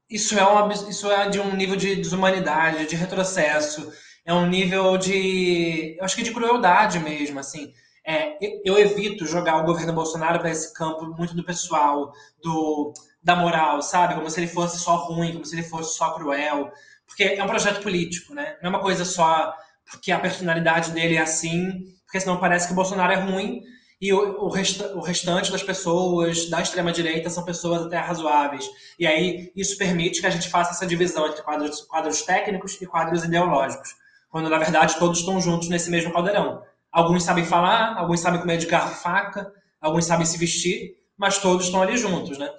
isso, é, uma, isso é de um nível de desumanidade, de retrocesso, é um nível de, eu acho que de crueldade mesmo, assim. É, eu evito jogar o governo Bolsonaro para esse campo muito do pessoal, do, da moral, sabe? Como se ele fosse só ruim, como se ele fosse só cruel. Porque é um projeto político, né? Não é uma coisa só porque a personalidade dele é assim, porque senão parece que o Bolsonaro é ruim e o, o, resta, o restante das pessoas da extrema-direita são pessoas até razoáveis. E aí isso permite que a gente faça essa divisão entre quadros, quadros técnicos e quadros ideológicos, quando na verdade todos estão juntos nesse mesmo caldeirão. Alguns sabem falar, alguns sabem comer de garfo e faca, alguns sabem se vestir, mas todos estão ali juntos, né?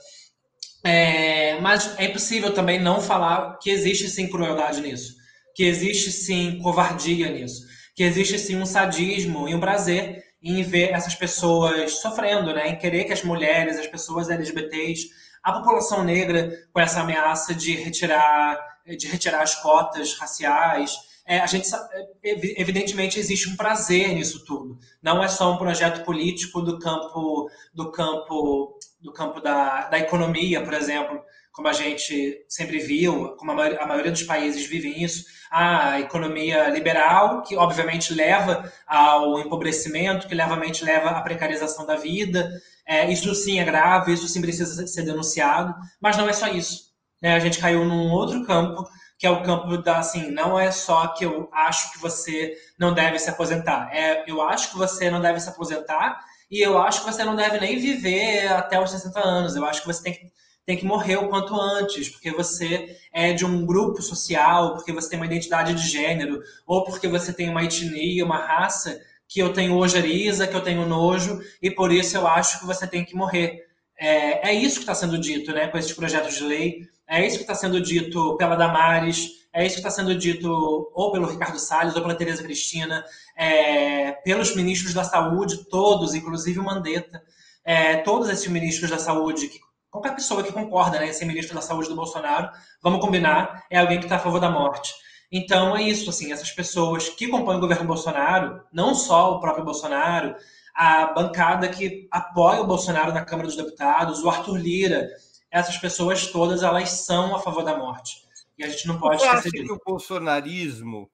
É, mas é impossível também não falar que existe sim crueldade nisso, que existe sim covardia nisso, que existe sim um sadismo e um prazer em ver essas pessoas sofrendo, né? em querer que as mulheres, as pessoas LGBTs, a população negra com essa ameaça de retirar, de retirar as cotas raciais. É, a gente é, evidentemente existe um prazer nisso tudo. Não é só um projeto político do campo do campo do campo da, da economia, por exemplo, como a gente sempre viu, como a maioria, a maioria dos países vivem isso, a economia liberal, que obviamente leva ao empobrecimento, que obviamente leva à precarização da vida. É, isso sim é grave, isso sim precisa ser denunciado, mas não é só isso. Né? A gente caiu num outro campo, que é o campo da, assim, não é só que eu acho que você não deve se aposentar, é eu acho que você não deve se aposentar e eu acho que você não deve nem viver até os 60 anos. Eu acho que você tem que tem que morrer o quanto antes, porque você é de um grupo social, porque você tem uma identidade de gênero, ou porque você tem uma etnia, uma raça que eu tenho ojeriza, que eu tenho nojo, e por isso eu acho que você tem que morrer. É, é isso que está sendo dito né, com esses projetos de lei, é isso que está sendo dito pela Damares, É isso que está sendo dito ou pelo Ricardo Salles, ou pela Tereza Cristina, é, pelos ministros da saúde, todos, inclusive o Mandetta, é, todos esses ministros da saúde, que, qualquer pessoa que concorda né, em ser ministro da saúde do Bolsonaro, vamos combinar, é alguém que está a favor da morte. Então é isso, assim, essas pessoas que compõem o governo Bolsonaro, não só o próprio Bolsonaro, a bancada que apoia o Bolsonaro na Câmara dos Deputados, o Arthur Lira, essas pessoas todas elas são a favor da morte. E a gente não pode Você esquecer disso. que o bolsonarismo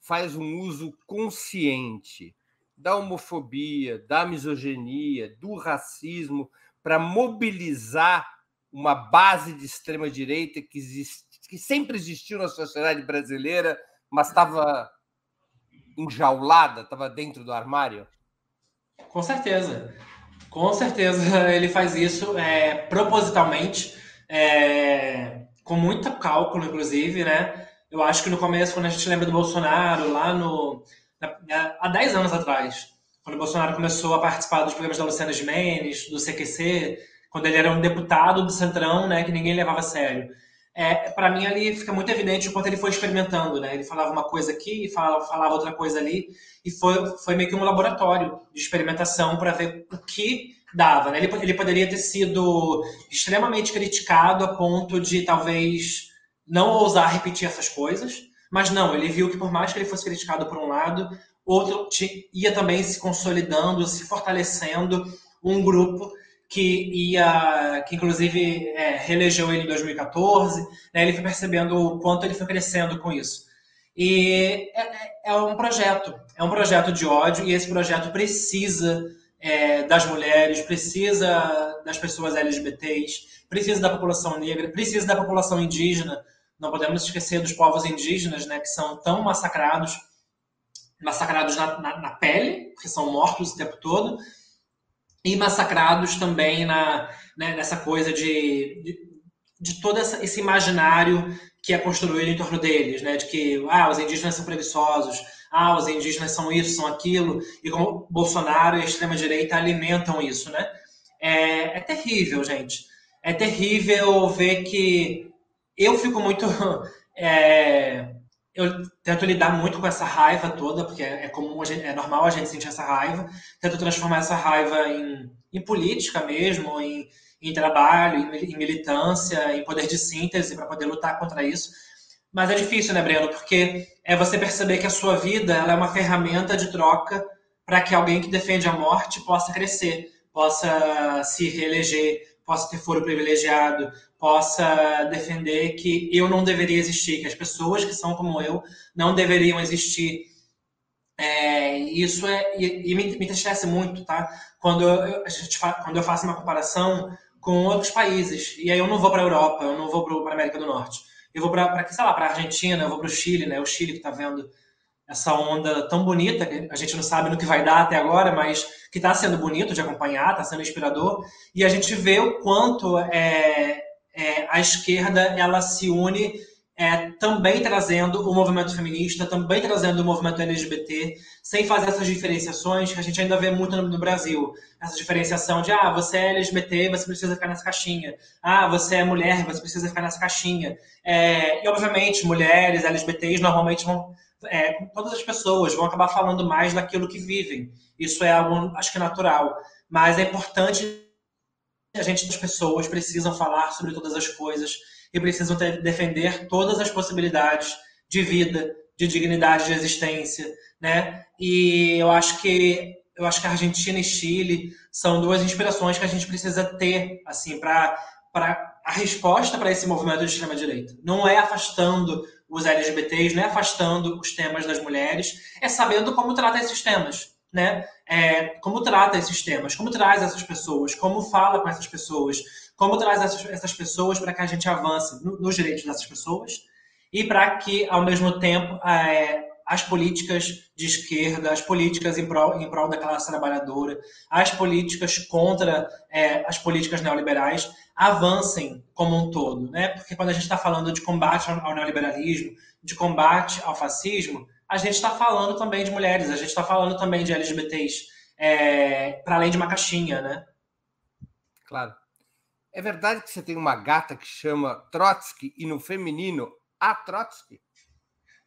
faz um uso consciente da homofobia, da misoginia, do racismo para mobilizar uma base de extrema direita que existe que sempre existiu na sociedade brasileira, mas estava enjaulada, estava dentro do armário? Com certeza. Com certeza *laughs* ele faz isso é, propositalmente, é, com muito cálculo, inclusive, né? Eu acho que no começo, quando a gente lembra do Bolsonaro, lá no. Há 10 anos atrás, quando o Bolsonaro começou a participar dos programas da Luciana Gimenez, do CQC, quando ele era um deputado do Centrão, né, que ninguém levava a sério é, para mim ali fica muito evidente o quanto ele foi experimentando, né? Ele falava uma coisa aqui, falava, falava outra coisa ali, e foi, foi meio que um laboratório de experimentação para ver o que dava, né? Ele, ele poderia ter sido extremamente criticado a ponto de talvez não ousar repetir essas coisas, mas não, ele viu que por mais que ele fosse criticado por um lado, outro ia também se consolidando, se fortalecendo um grupo que ia, que inclusive é, reelegeu ele em 2014, né, ele foi percebendo o quanto ele foi crescendo com isso. E é, é, é um projeto, é um projeto de ódio, e esse projeto precisa é, das mulheres, precisa das pessoas LGBTs, precisa da população negra, precisa da população indígena. Não podemos esquecer dos povos indígenas, né, que são tão massacrados, massacrados na, na, na pele, que são mortos o tempo todo, e massacrados também na, né, nessa coisa de, de, de todo essa, esse imaginário que é construído em torno deles, né? De que ah, os indígenas são preguiçosos, ah, os indígenas são isso, são aquilo, e como Bolsonaro e a extrema-direita alimentam isso, né? É, é terrível, gente. É terrível ver que eu fico muito. *laughs* É, eu tento lidar muito com essa raiva toda, porque é, comum, gente, é normal a gente sentir essa raiva. Tento transformar essa raiva em, em política mesmo, em, em trabalho, em, em militância, em poder de síntese para poder lutar contra isso. Mas é difícil, né, Breno? Porque é você perceber que a sua vida é uma ferramenta de troca para que alguém que defende a morte possa crescer, possa se reeleger, possa ter foro privilegiado, possa defender que eu não deveria existir, que as pessoas que são como eu não deveriam existir. É, isso é e, e me, entristece muito, tá? Quando eu, quando eu faço uma comparação com outros países e aí eu não vou para a Europa, eu não vou para a América do Norte, eu vou para sei lá para a Argentina, eu vou para o Chile, né? O Chile que está vendo essa onda tão bonita, que a gente não sabe no que vai dar até agora, mas que está sendo bonito de acompanhar, está sendo inspirador, e a gente vê o quanto é, é, a esquerda ela se une é, também trazendo o movimento feminista, também trazendo o movimento LGBT, sem fazer essas diferenciações que a gente ainda vê muito no, no Brasil. Essa diferenciação de, ah, você é LGBT, você precisa ficar nessa caixinha. Ah, você é mulher, você precisa ficar nessa caixinha. É, e, obviamente, mulheres, LGBTs, normalmente vão, é, todas as pessoas vão acabar falando mais daquilo que vivem. Isso é algo, acho que natural. Mas é importante a gente, as pessoas, precisam falar sobre todas as coisas e precisam ter, defender todas as possibilidades de vida, de dignidade de existência, né? E eu acho que eu acho que Argentina e Chile são duas inspirações que a gente precisa ter, assim, para a resposta para esse movimento de extrema direita. Não é afastando os LGBTs, não é afastando os temas das mulheres, é sabendo como tratar esses temas né? É, como trata esses temas, como traz essas pessoas, como fala com essas pessoas, como traz essas, essas pessoas para que a gente avance no, nos direitos dessas pessoas e para que, ao mesmo tempo, é, as políticas de esquerda, as políticas em prol, em prol da classe trabalhadora, as políticas contra é, as políticas neoliberais avancem como um todo, né? Porque quando a gente está falando de combate ao neoliberalismo, de combate ao fascismo, a gente está falando também de mulheres, a gente está falando também de LGBTs, é, para além de uma caixinha, né? Claro. É verdade que você tem uma gata que chama Trotsky e no feminino a Trotsky?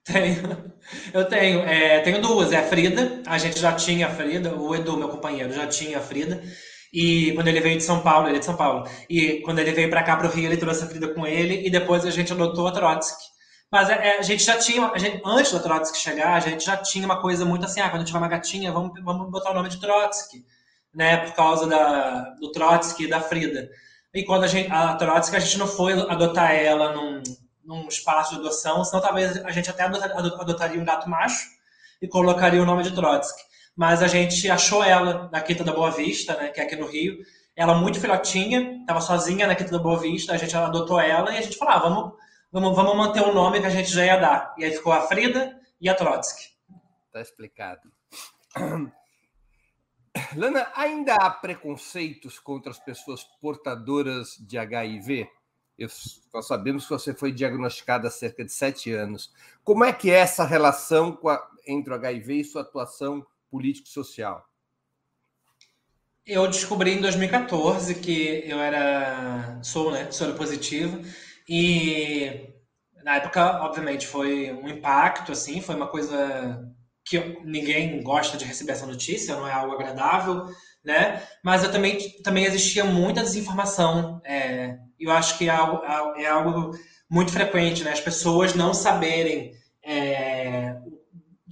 Tenho. Eu tenho. É, tenho duas. É a Frida. A gente já tinha a Frida. O Edu, meu companheiro, já tinha a Frida. E quando ele veio de São Paulo, ele é de São Paulo. E quando ele veio para cá, para o Rio, ele trouxe a Frida com ele. E depois a gente adotou a Trotsky. Mas é, é, a gente já tinha, a gente, antes da Trotsky chegar, a gente já tinha uma coisa muito assim, ah, quando tiver uma gatinha, vamos, vamos botar o nome de Trotsky, né, por causa da, do Trotsky e da Frida. E quando a gente, a Trotsky, a gente não foi adotar ela num, num espaço de adoção, senão talvez a gente até adotaria um gato macho e colocaria o nome de Trotsky. Mas a gente achou ela na Quinta da Boa Vista, né, que é aqui no Rio, ela muito filhotinha, estava sozinha na Quinta da Boa Vista, a gente adotou ela e a gente falou, ah, vamos vamos, vamos manter o nome que a gente já ia dar. E aí ficou a Frida e a Trotsky. Tá explicado. *clears throat* Lana, ainda há preconceitos contra as pessoas portadoras de HIV? Eu, nós sabemos que você foi diagnosticada há cerca de sete anos. Como é que é essa relação a, entre o HIV e sua atuação político-social? Eu descobri em 2014 que eu era sou, né, soro positivo e na época, obviamente, foi um impacto, assim, foi uma coisa que ninguém gosta de receber essa notícia, não é algo agradável, né? Mas eu também, também existia muita desinformação. É, eu acho que é algo, é algo muito frequente, né? As pessoas não saberem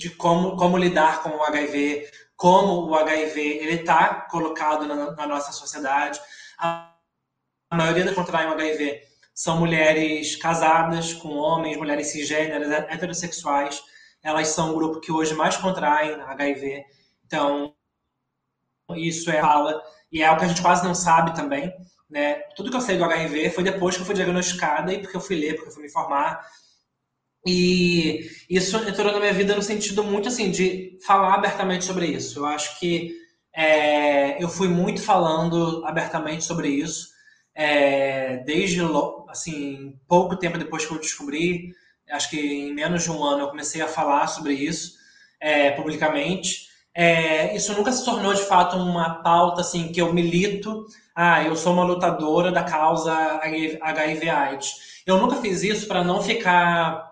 de como, como lidar com o HIV, como o HIV ele está colocado na, na, nossa sociedade. A, a maioria das contraem o HIV são mulheres casadas com homens, mulheres cisgêneras, heterossexuais. Elas são o grupo que hoje mais contraem HIV. Então, isso é fala e é algo que a gente quase não sabe também. Né? Tudo que eu sei do HIV foi depois que eu fui diagnosticada e porque eu fui ler, porque eu fui me informar. E isso entrou na minha vida no sentido muito assim de falar abertamente sobre isso. Eu acho que é, eu fui muito falando abertamente sobre isso é, desde assim pouco tempo depois que eu descobri, acho que em menos de um ano eu comecei a falar sobre isso é, publicamente. É, isso nunca se tornou de fato uma pauta assim que eu milito. Ah, eu sou uma lutadora da causa HIV/AIDS. Eu nunca fiz isso para não ficar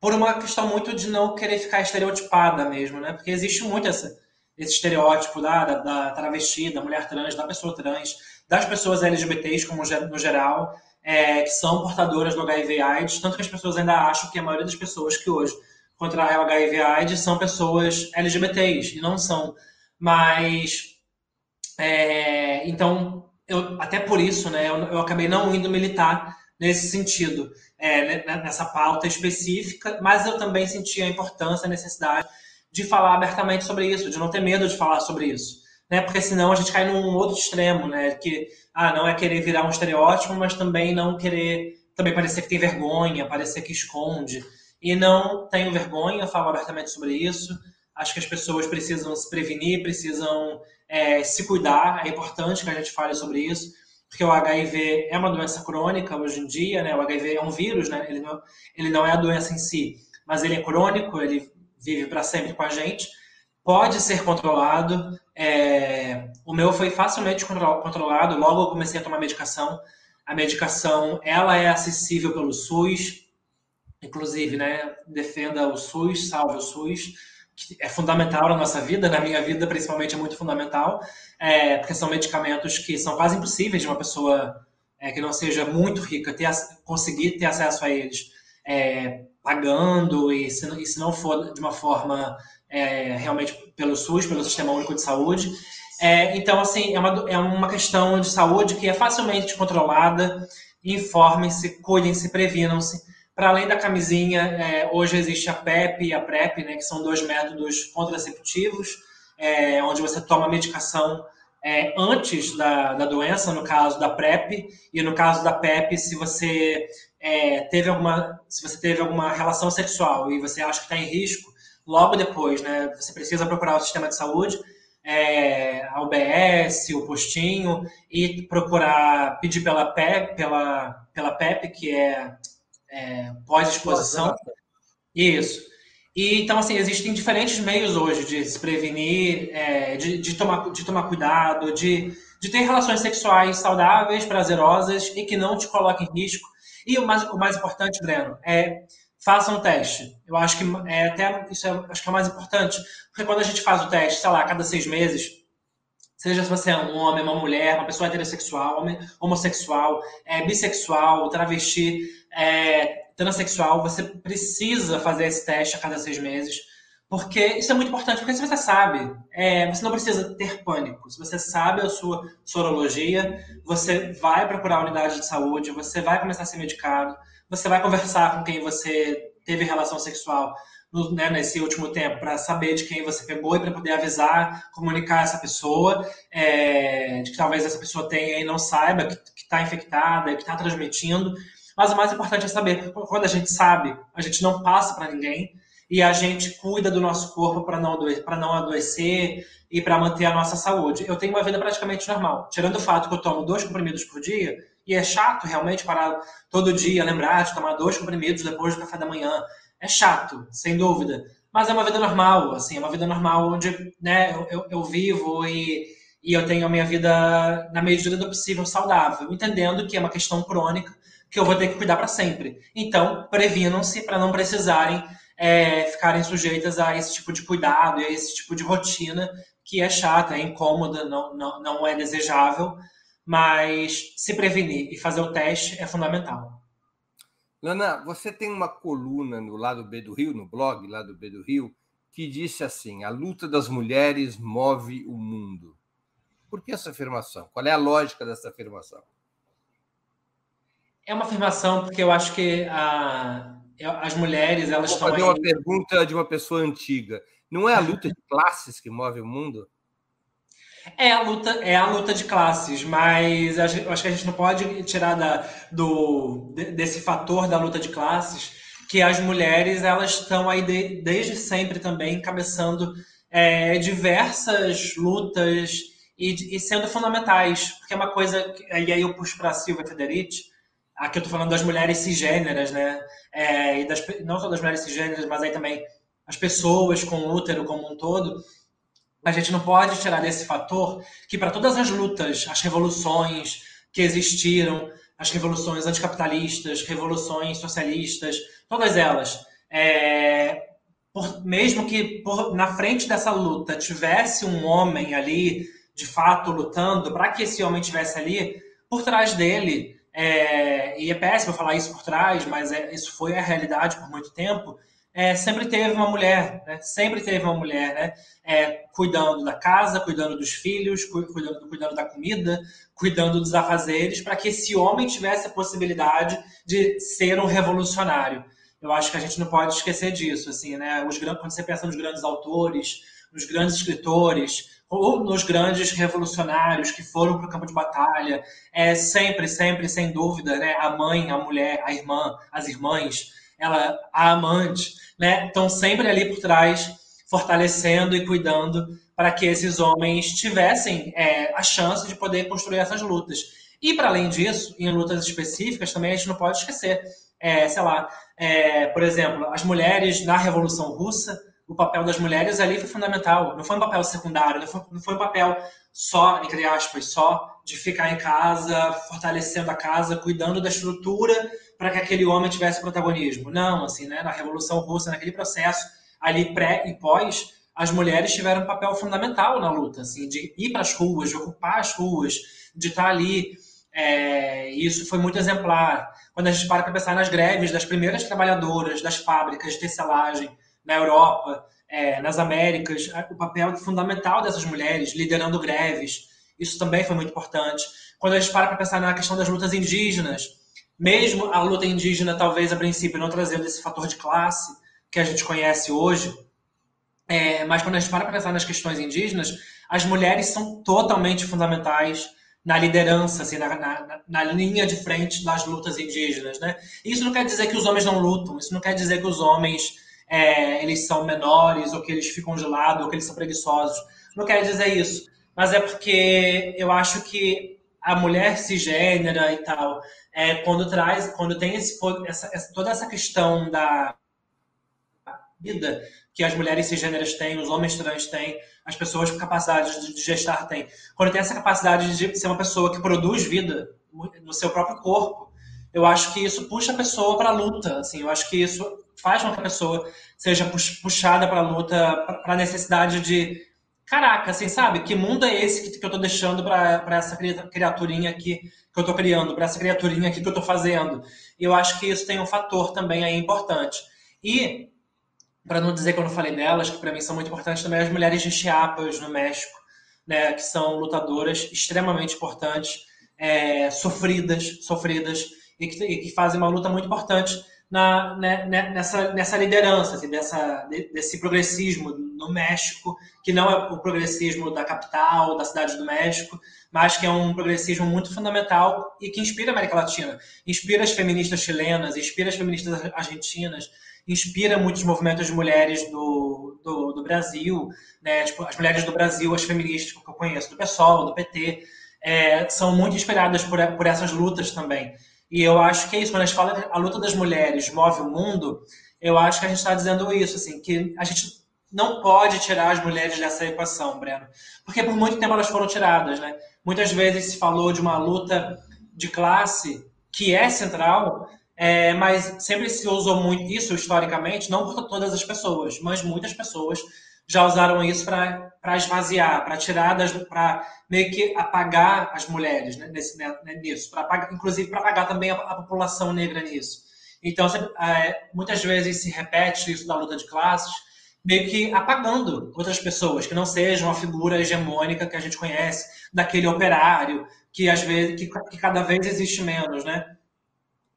por uma questão muito de não querer ficar estereotipada mesmo, né? Porque existe muito essa, esse estereótipo da, da, da travesti, da mulher trans, da pessoa trans das pessoas LGBTs como no geral, é, que são portadoras do HIV AIDS, tanto que as pessoas ainda acham que a maioria das pessoas que hoje contraem o HIV AIDS são pessoas LGBTs, e não são. Mas, é, então, eu, até por isso, né, eu, eu, acabei não indo militar nesse sentido, é, né, nessa pauta específica, mas eu também senti a importância, a necessidade de falar abertamente sobre isso, de não ter medo de falar sobre isso né? Porque senão a gente cai num outro extremo, né? Que ah, não é querer virar um estereótipo, mas também não querer também parecer que tem vergonha, parecer que esconde. E não tenho vergonha, falo abertamente sobre isso. Acho que as pessoas precisam se prevenir, precisam é, se cuidar. É importante que a gente fale sobre isso, porque o HIV é uma doença crônica hoje em dia, né? O HIV é um vírus, né? Ele não, ele não é a doença em si, mas ele é crônico, ele vive para sempre com a gente pode ser controlado. É, o meu foi facilmente controlado. Logo eu comecei a tomar medicação. A medicação ela é acessível pelo SUS, inclusive, né? Defenda o SUS, salve o SUS, que é fundamental na nossa vida, na minha vida principalmente é muito fundamental, é, porque são medicamentos que são quase impossíveis de uma pessoa é, que não seja muito rica ter, conseguir ter acesso a eles é, pagando e se, e se não for de uma forma é, realmente pelo SUS, pelo Sistema Único de Saúde. É, então, assim, é uma, é uma questão de saúde que é facilmente controlada. Informem-se, cuidem-se, previnam-se. Para além da camisinha, é, hoje existe a PEP e a PrEP, né, que são dois métodos contraceptivos, é, onde você toma medicação é, antes da, da doença, no caso da PrEP, e no caso da PEP, se você é, teve alguma, se você teve alguma relação sexual e você acha que está em risco, logo depois, né? Você precisa procurar o sistema de saúde, é, a UBS, o postinho, e procurar, pedir pela PEP, pela, pela PEP, que é, é pós-exposição. Isso. E, então, assim, existem diferentes meios hoje de se prevenir, é, de, de, tomar, de tomar cuidado, de, de ter relações sexuais saudáveis, prazerosas e que não te coloquem em risco. E o mais, o mais importante, Breno, é façam um teste. Eu acho que é até isso é, acho que é o mais importante, porque quando a gente faz o teste, sei lá, a cada seis meses, seja se você é um homem, uma mulher, uma pessoa heterossexual, homossexual, é, bissexual, travesti, é, transexual, você precisa fazer esse teste a cada seis meses, porque isso é muito importante, porque se você sabe, é, você não precisa ter pânico. Se você sabe a sua sorologia, você vai procurar a unidade de saúde, você vai começar a ser medicado, você vai conversar com quem você teve relação sexual no, né, nesse último tempo para saber de quem você pegou e para poder avisar, comunicar essa pessoa, é, de que talvez essa pessoa tenha e não saiba que está infectada, que está transmitindo. Mas o mais importante é saber, quando a gente sabe, a gente não passa para ninguém e a gente cuida do nosso corpo para não, não adoecer e para manter a nossa saúde. Eu tenho uma vida praticamente normal, tirando o fato que eu tomo dois comprimidos por dia, e é chato realmente parar todo dia, lembrar de tomar dois comprimidos depois do café da manhã. É chato, sem dúvida. Mas é uma vida normal, assim, é uma vida normal onde né, eu, eu, vivo e, e eu tenho a minha vida, na medida do possível, saudável, entendendo que é uma questão crônica que eu vou ter que cuidar para sempre. Então, previnam-se para não precisarem é, ficarem sujeitas a esse tipo de cuidado e a esse tipo de rotina que é chata, é incômoda, não, não, não é desejável, mas se prevenir e fazer o teste é fundamental. Lana, você tem uma coluna no lado B do Rio, no blog lá do B do Rio, que disse assim: a luta das mulheres move o mundo. Por que essa afirmação? Qual é a lógica dessa afirmação? É uma afirmação porque eu acho que a, as mulheres elas Vou estão fazer aí... uma pergunta de uma pessoa antiga. Não é a luta de classes que move o mundo? É a luta, é a luta de classes, mas eu acho que a gente não pode tirar da, do, desse fator da luta de classes que as mulheres elas estão aí de, desde sempre também encabeçando é, diversas lutas e, e, sendo fundamentais, porque é uma coisa e aí eu puxo para a Silvia Federici, aqui eu estou falando das mulheres cisgêneras, né? É, e das, não só das mulheres cisgêneras, mas aí também as pessoas com útero como um todo a gente não pode tirar desse fator que para todas as lutas, as revoluções que existiram, as revoluções anticapitalistas, revoluções socialistas, todas elas, é, por, mesmo que por, na frente dessa luta tivesse um homem ali, de fato, lutando, para que esse homem estivesse ali, por trás dele, é, e é péssimo falar isso por trás, mas é, isso foi a realidade por muito tempo, é, sempre teve uma mulher, né? sempre teve uma mulher, né? É, cuidando da casa, cuidando dos filhos, cuidando, cuidando da comida, cuidando dos afazeres, para que esse homem tivesse a possibilidade de ser um revolucionário. Eu acho que a gente não pode esquecer disso, assim, né? Os, quando você pensa nos grandes autores, nos grandes escritores, ou nos grandes revolucionários que foram para o campo de batalha, é sempre, sempre, sem dúvida, né? A mãe, a mulher, a irmã, as irmãs, ela, a amante, né, estão sempre ali por trás, fortalecendo e cuidando para que esses homens tivessem é, a chance de poder construir essas lutas. E, para além disso, em lutas específicas, também a gente não pode esquecer, é, sei lá, é, por exemplo, as mulheres na Revolução Russa, o papel das mulheres ali foi fundamental. Não foi um papel secundário, não foi, não foi um papel só, entre aspas, só de ficar em casa, fortalecendo a casa, cuidando da estrutura para que aquele homem tivesse protagonismo. Não, assim, né? Na Revolução Russa, naquele processo ali pré e pós, as mulheres tiveram um papel fundamental na luta, assim, de ir para as ruas, de ocupar as ruas, de estar tá ali. É, isso foi muito exemplar. Quando a gente para para pensar nas greves das primeiras trabalhadoras das fábricas de tecelagem na Europa, é, nas Américas, o papel fundamental dessas mulheres liderando greves, isso também foi muito importante. Quando a gente para para pensar na questão das lutas indígenas, mesmo a luta indígena, talvez a princípio não trazendo esse fator de classe que a gente conhece hoje, é, mas quando a gente para para pensar nas questões indígenas, as mulheres são totalmente fundamentais na liderança, assim, na, na, na, linha de frente das lutas indígenas, né? Isso não quer dizer que os homens não lutam, isso não quer dizer que os homens é, eles são menores, ou que eles ficam de lado, ou que eles são preguiçosos. Não quer dizer isso. Mas é porque eu acho que a mulher cisgênera e tal, é, quando traz, quando tem esse, essa, essa, toda essa questão da vida que as mulheres cisgêneras têm, os homens trans têm, as pessoas com capacidade de gestar têm. Quando tem essa capacidade de ser uma pessoa que produz vida no seu próprio corpo, eu acho que isso puxa a pessoa para a luta. Assim, eu acho que isso faz com que a pessoa seja puxada para a luta, para a necessidade de caraca, assim, sabe? Que mundo é esse que, que eu tô deixando para essa criaturinha aqui que eu tô criando, para essa criaturinha aqui que eu tô fazendo? Eu acho que isso tem um fator também aí importante. E, para não dizer que eu não falei delas, que para mim são muito importantes também as mulheres de Chiapas, no México, né, que são lutadoras extremamente importantes, é, sofridas, sofridas, e que, e que fazem uma luta muito importante na, né, né, nessa, nessa liderança, assim, dessa, desse progressismo no México, que não é o progressismo da capital, da cidade do México, mas que é um progressismo muito fundamental e que inspira a América Latina. Inspira as feministas chilenas, inspira as feministas argentinas, inspira muitos movimentos de mulheres do, do, do Brasil, né? tipo, as mulheres do Brasil, as feministas que eu conheço, do PSOL, do PT, é, são muito inspiradas por, por essas lutas também. E eu acho que é isso, quando a gente fala a luta das mulheres move o mundo, eu acho que a gente está dizendo isso, assim, que a gente não pode tirar as mulheres dessa equação, Breno. Porque por muito tempo elas foram tiradas, né? Muitas vezes se falou de uma luta de classe que é central, é, mas sempre se usou muito isso historicamente, não por todas as pessoas, mas muitas pessoas já usaram isso para esvaziar, para tirar das. para meio que apagar as mulheres né, nesse, né, nisso, pra apagar, inclusive para apagar também a, a, população negra nisso. Então, é, muitas vezes se repete isso da luta de classes, meio que apagando outras pessoas que não sejam a figura hegemônica que a gente conhece, daquele operário, que às vezes que, que cada vez existe menos, né?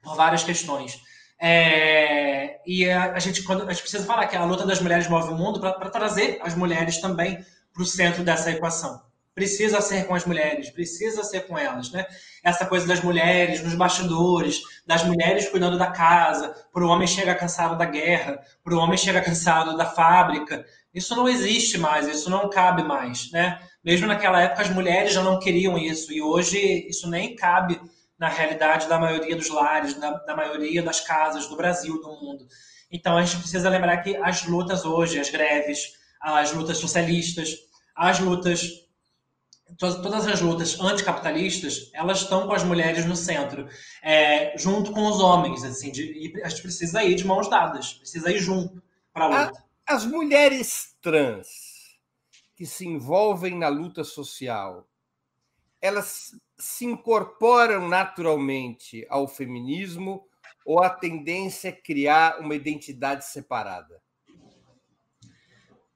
Por várias questões. É, e a, a, gente, quando, a gente precisa falar que a luta das mulheres move o mundo para trazer as mulheres também para o centro dessa equação. Precisa ser com as mulheres, precisa ser com elas, né? Essa coisa das mulheres nos bastidores, das mulheres cuidando da casa, para o homem chegar cansado da guerra, para o homem chegar cansado da fábrica. Isso não existe mais, isso não cabe mais, né? Mesmo naquela época as mulheres já não queriam isso e hoje isso nem cabe na realidade da maioria dos lares, da, da maioria das casas do Brasil, do mundo. Então a gente precisa lembrar que as lutas hoje, as greves, as lutas socialistas, as lutas, todas as lutas anticapitalistas, elas estão com as mulheres no centro, é, junto com os homens, assim, de, e a gente precisa ir de mãos dadas, precisa ir junto para a luta. As mulheres trans que se envolvem na luta social, elas se incorporam naturalmente ao feminismo ou a tendência é criar uma identidade separada?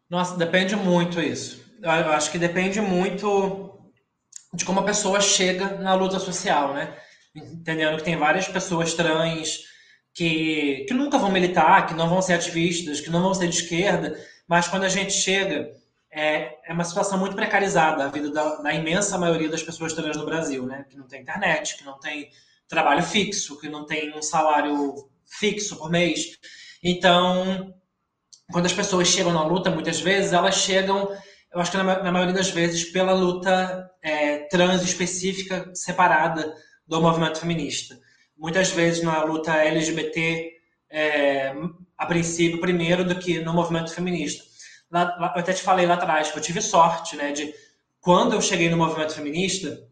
Nossa, depende muito isso. Eu acho que depende muito de como a pessoa chega na luta social, né? Entendendo que tem várias pessoas trans que, que nunca vão militar, que não vão ser ativistas, que não vão ser de esquerda, mas quando a gente chega é, é uma situação muito precarizada a vida da, da, imensa maioria das pessoas trans no Brasil, né? Que não tem internet, que não tem trabalho fixo, que não tem um salário fixo por mês. Então, quando as pessoas chegam na luta, muitas vezes elas chegam, eu acho que na, na maioria das vezes, pela luta é, trans específica, separada do movimento feminista. Muitas vezes na luta LGBT, é, a princípio, primeiro do que no movimento feminista lá, eu até te falei lá atrás que eu tive sorte, né, de quando eu cheguei no movimento feminista,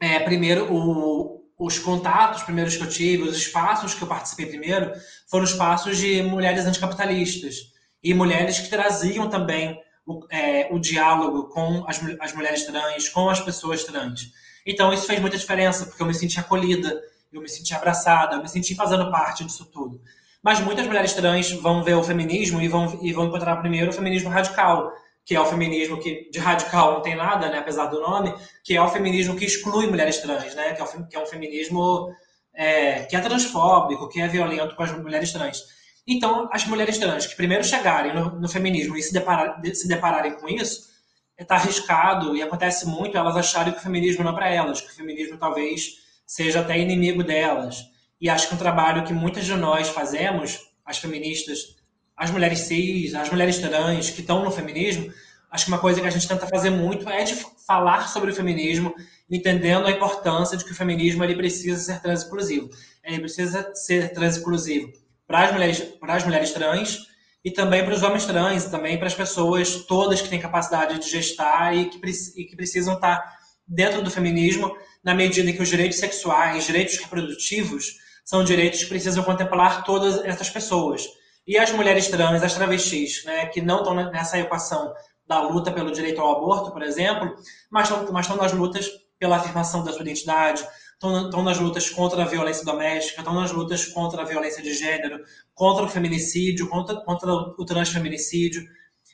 é, primeiro o, os contatos primeiros que eu tive, os espaços que eu participei primeiro, foram espaços de mulheres anticapitalistas e mulheres que traziam também o, é, o diálogo com as, as mulheres trans, com as pessoas trans. Então isso fez muita diferença, porque eu me senti acolhida, eu me senti abraçada, eu me senti fazendo parte disso tudo. Mas muitas mulheres trans vão ver o feminismo e vão, e vão encontrar primeiro o feminismo radical, que é o feminismo que de radical não tem nada, né, apesar do nome, que é o feminismo que exclui mulheres trans, né, que é, o, que é um feminismo é, que é transfóbico, que é violento com as mulheres trans. Então, as mulheres trans que primeiro chegarem no, no feminismo e se, deparar, se depararem com isso, está arriscado e acontece muito elas acharem que o feminismo não é para elas, que o feminismo talvez seja até inimigo delas. E acho que um trabalho que muitas de nós fazemos, as feministas, as mulheres cis, as mulheres trans que estão no feminismo, acho que uma coisa que a gente tenta fazer muito é de falar sobre o feminismo, entendendo a importância de que o feminismo ele precisa ser transinclusivo. Ele precisa ser transinclusivo para as mulheres, para as mulheres trans e também para os homens trans, e também para as pessoas todas que têm capacidade de gestar e que, e que precisam estar dentro do feminismo, na medida em que os direitos sexuais, direitos reprodutivos, são direitos que precisam contemplar todas essas pessoas. E as mulheres trans, as travestis, né, que não estão nessa equação da luta pelo direito ao aborto, por exemplo, mas estão, mas nas lutas pela afirmação da sua identidade, estão, estão nas lutas contra a violência doméstica, estão nas lutas contra a violência de gênero, contra o feminicídio, contra, contra o transfeminicídio.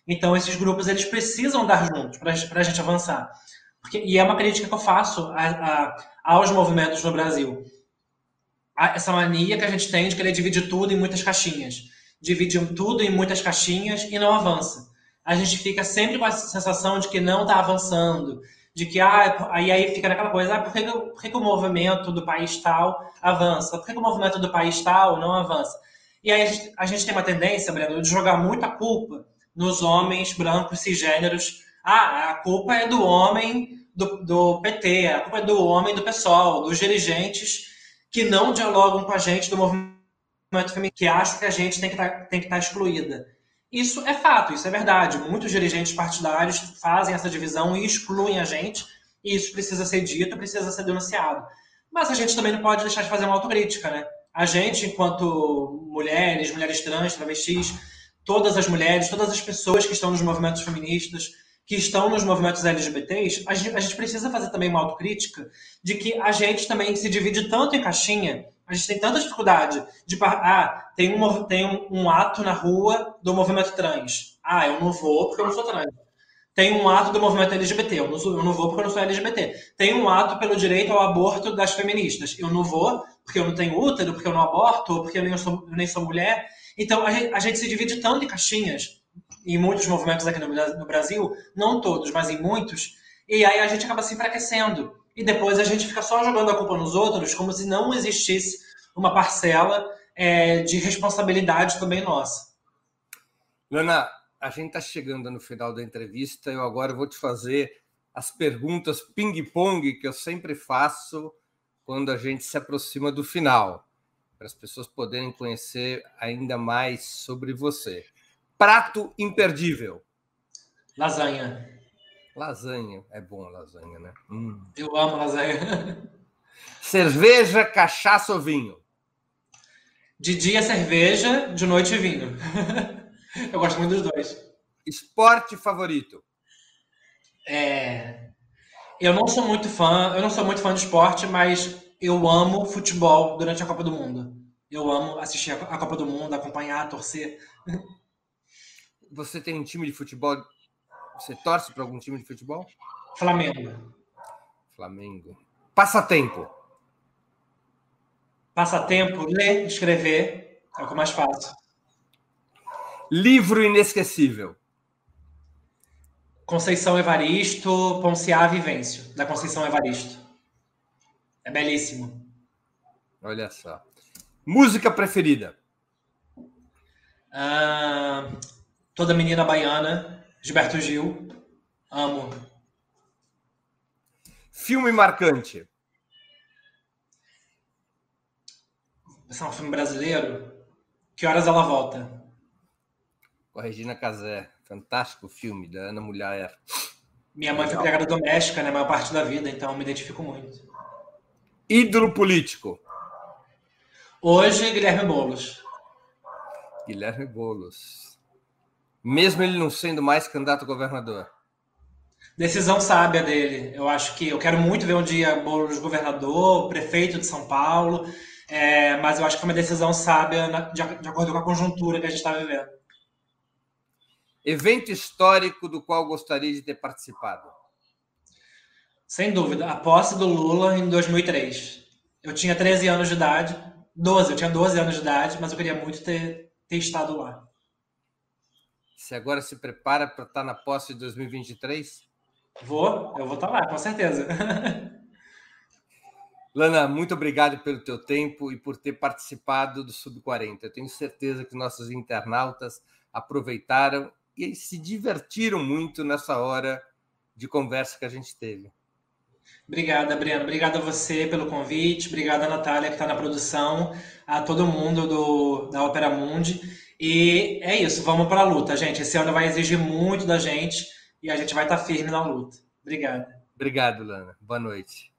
Então, esses grupos eles precisam dar juntos para a gente avançar. Porque, e é uma crítica que eu faço a, a, aos movimentos no Brasil. essa mania que a gente tem de querer dividir tudo em muitas caixinhas. Divide tudo em muitas caixinhas e não avança. A gente fica sempre com a sensação de que não está avançando, de que ah, aí, aí fica naquela coisa, ah, por, que, por que, que o movimento do país tal avança? Por que, que o movimento do país tal não avança? E aí a gente, a gente tem uma tendência, Breno, de jogar muita culpa nos homens brancos cisgêneros. Ah, a culpa é do homem do, do PT, a culpa é do homem do pessoal, dos dirigentes que não dialogam com a gente do movimento feminino, que acham que a gente tem que tá, estar tá excluída. Isso é fato, isso é verdade. Muitos dirigentes partidários fazem essa divisão e excluem a gente, e isso precisa ser dito, precisa ser denunciado. Mas a gente também não pode deixar de fazer uma autocrítica, né? A gente, enquanto mulheres, mulheres trans, travestis, todas as mulheres, todas as pessoas que estão nos movimentos feministas, que estão nos movimentos LGBTs, a gente, a gente precisa fazer também uma autocrítica de que a gente também se divide tanto em caixinha, a gente tem tanta dificuldade de. Ah, tem um, tem um, ato na rua do movimento trans. Ah, eu não vou porque eu não sou trans. Tem um ato do movimento LGBT, eu não, sou, eu não vou porque eu não sou LGBT. Tem um ato pelo direito ao aborto das feministas. Eu não vou porque eu não tenho útero, porque eu não aborto, ou porque eu nem sou, eu nem sou mulher. Então, a gente, a gente, se divide tanto em caixinhas, em muitos movimentos aqui no, no Brasil, não todos, mas em muitos, e aí a gente acaba se enfraquecendo. E depois a gente fica só jogando a culpa nos outros, como se não existisse uma parcela é, de responsabilidade também nossa. Lana, a gente está chegando no final da entrevista. Eu agora vou te fazer as perguntas ping-pong que eu sempre faço quando a gente se aproxima do final, para as pessoas poderem conhecer ainda mais sobre você. Prato imperdível. Lasanha. Lasanha. É bom lasanha, né? Hum. Eu amo lasanha. *laughs* Cerveja, cachaça ou vinho? De dia, cerveja, de noite, vinho. *laughs* Eu gosto muito dos dois. Esporte favorito? É... Eu não sou muito fã, eu não sou muito fã de esporte, mas eu amo futebol durante a Copa do Mundo. Eu amo assistir a Copa do Mundo, acompanhar, torcer. *laughs* Você tem um time de futebol? Você torce para algum time de futebol? Flamengo. Flamengo. Passatempo. Passatempo, ler, escrever, é o que eu mais faço. Livro inesquecível. Conceição Evaristo, Ponciá Vivêncio, da Conceição Evaristo. É belíssimo. Olha só. Música preferida? Ah, Toda Menina Baiana, Gilberto Gil. Amo. Filme marcante? Esse é um filme brasileiro. Que horas ela volta? Com a Regina Casé. Fantástico filme da Ana Mulher. Minha mãe foi empregada doméstica, né? A maior parte da vida, então me identifico muito. Ídolo político. Hoje, Guilherme Boulos. Guilherme Boulos. Mesmo ele não sendo mais candidato a governador. Decisão sábia dele. Eu acho que eu quero muito ver um dia Boulos governador, prefeito de São Paulo. É, mas eu acho que é uma decisão sábia de, de acordo com a conjuntura que a gente está vivendo. Evento histórico do qual gostaria de ter participado? Sem dúvida. A posse do Lula em 2003. Eu tinha 13 anos de idade. 12, eu tinha 12 anos de idade, mas eu queria muito ter, ter estado lá. Você agora se prepara para estar na posse de 2023? Vou, eu vou estar lá, com certeza. *laughs* Lana, muito obrigado pelo teu tempo e por ter participado do Sub-40. Eu tenho certeza que nossos internautas aproveitaram e se divertiram muito nessa hora de conversa que a gente teve. Obrigada, Breno. Obrigado a você pelo convite. Obrigada, Natália, que está na produção. A todo mundo do, da Opera Mundi. E é isso, vamos para a luta, gente. Esse ano vai exigir muito da gente e a gente vai estar tá firme na luta. Obrigada. Obrigado, Lana. Boa noite.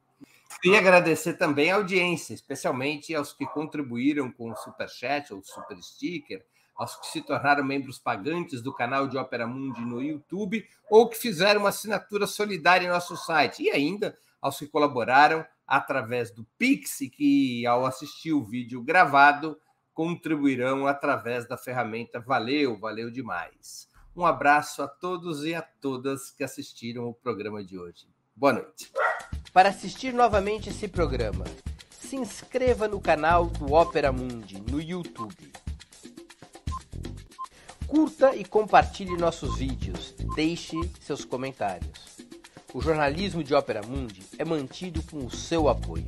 Queria agradecer também a audiência, especialmente aos que contribuíram com o Superchat ou Super Sticker, aos que se tornaram membros pagantes do canal de Ópera Mundi no YouTube ou que fizeram uma assinatura solidária em nosso site, e ainda aos que colaboraram através do Pix que, ao assistir o vídeo gravado, contribuirão através da ferramenta Valeu, valeu demais. Um abraço a todos e a todas que assistiram o programa de hoje. Boa noite. Para assistir novamente esse programa, se inscreva no canal do Ópera Mundi no YouTube. Curta e compartilhe nossos vídeos. Deixe seus comentários. O jornalismo de Ópera Mundi é mantido com o seu apoio.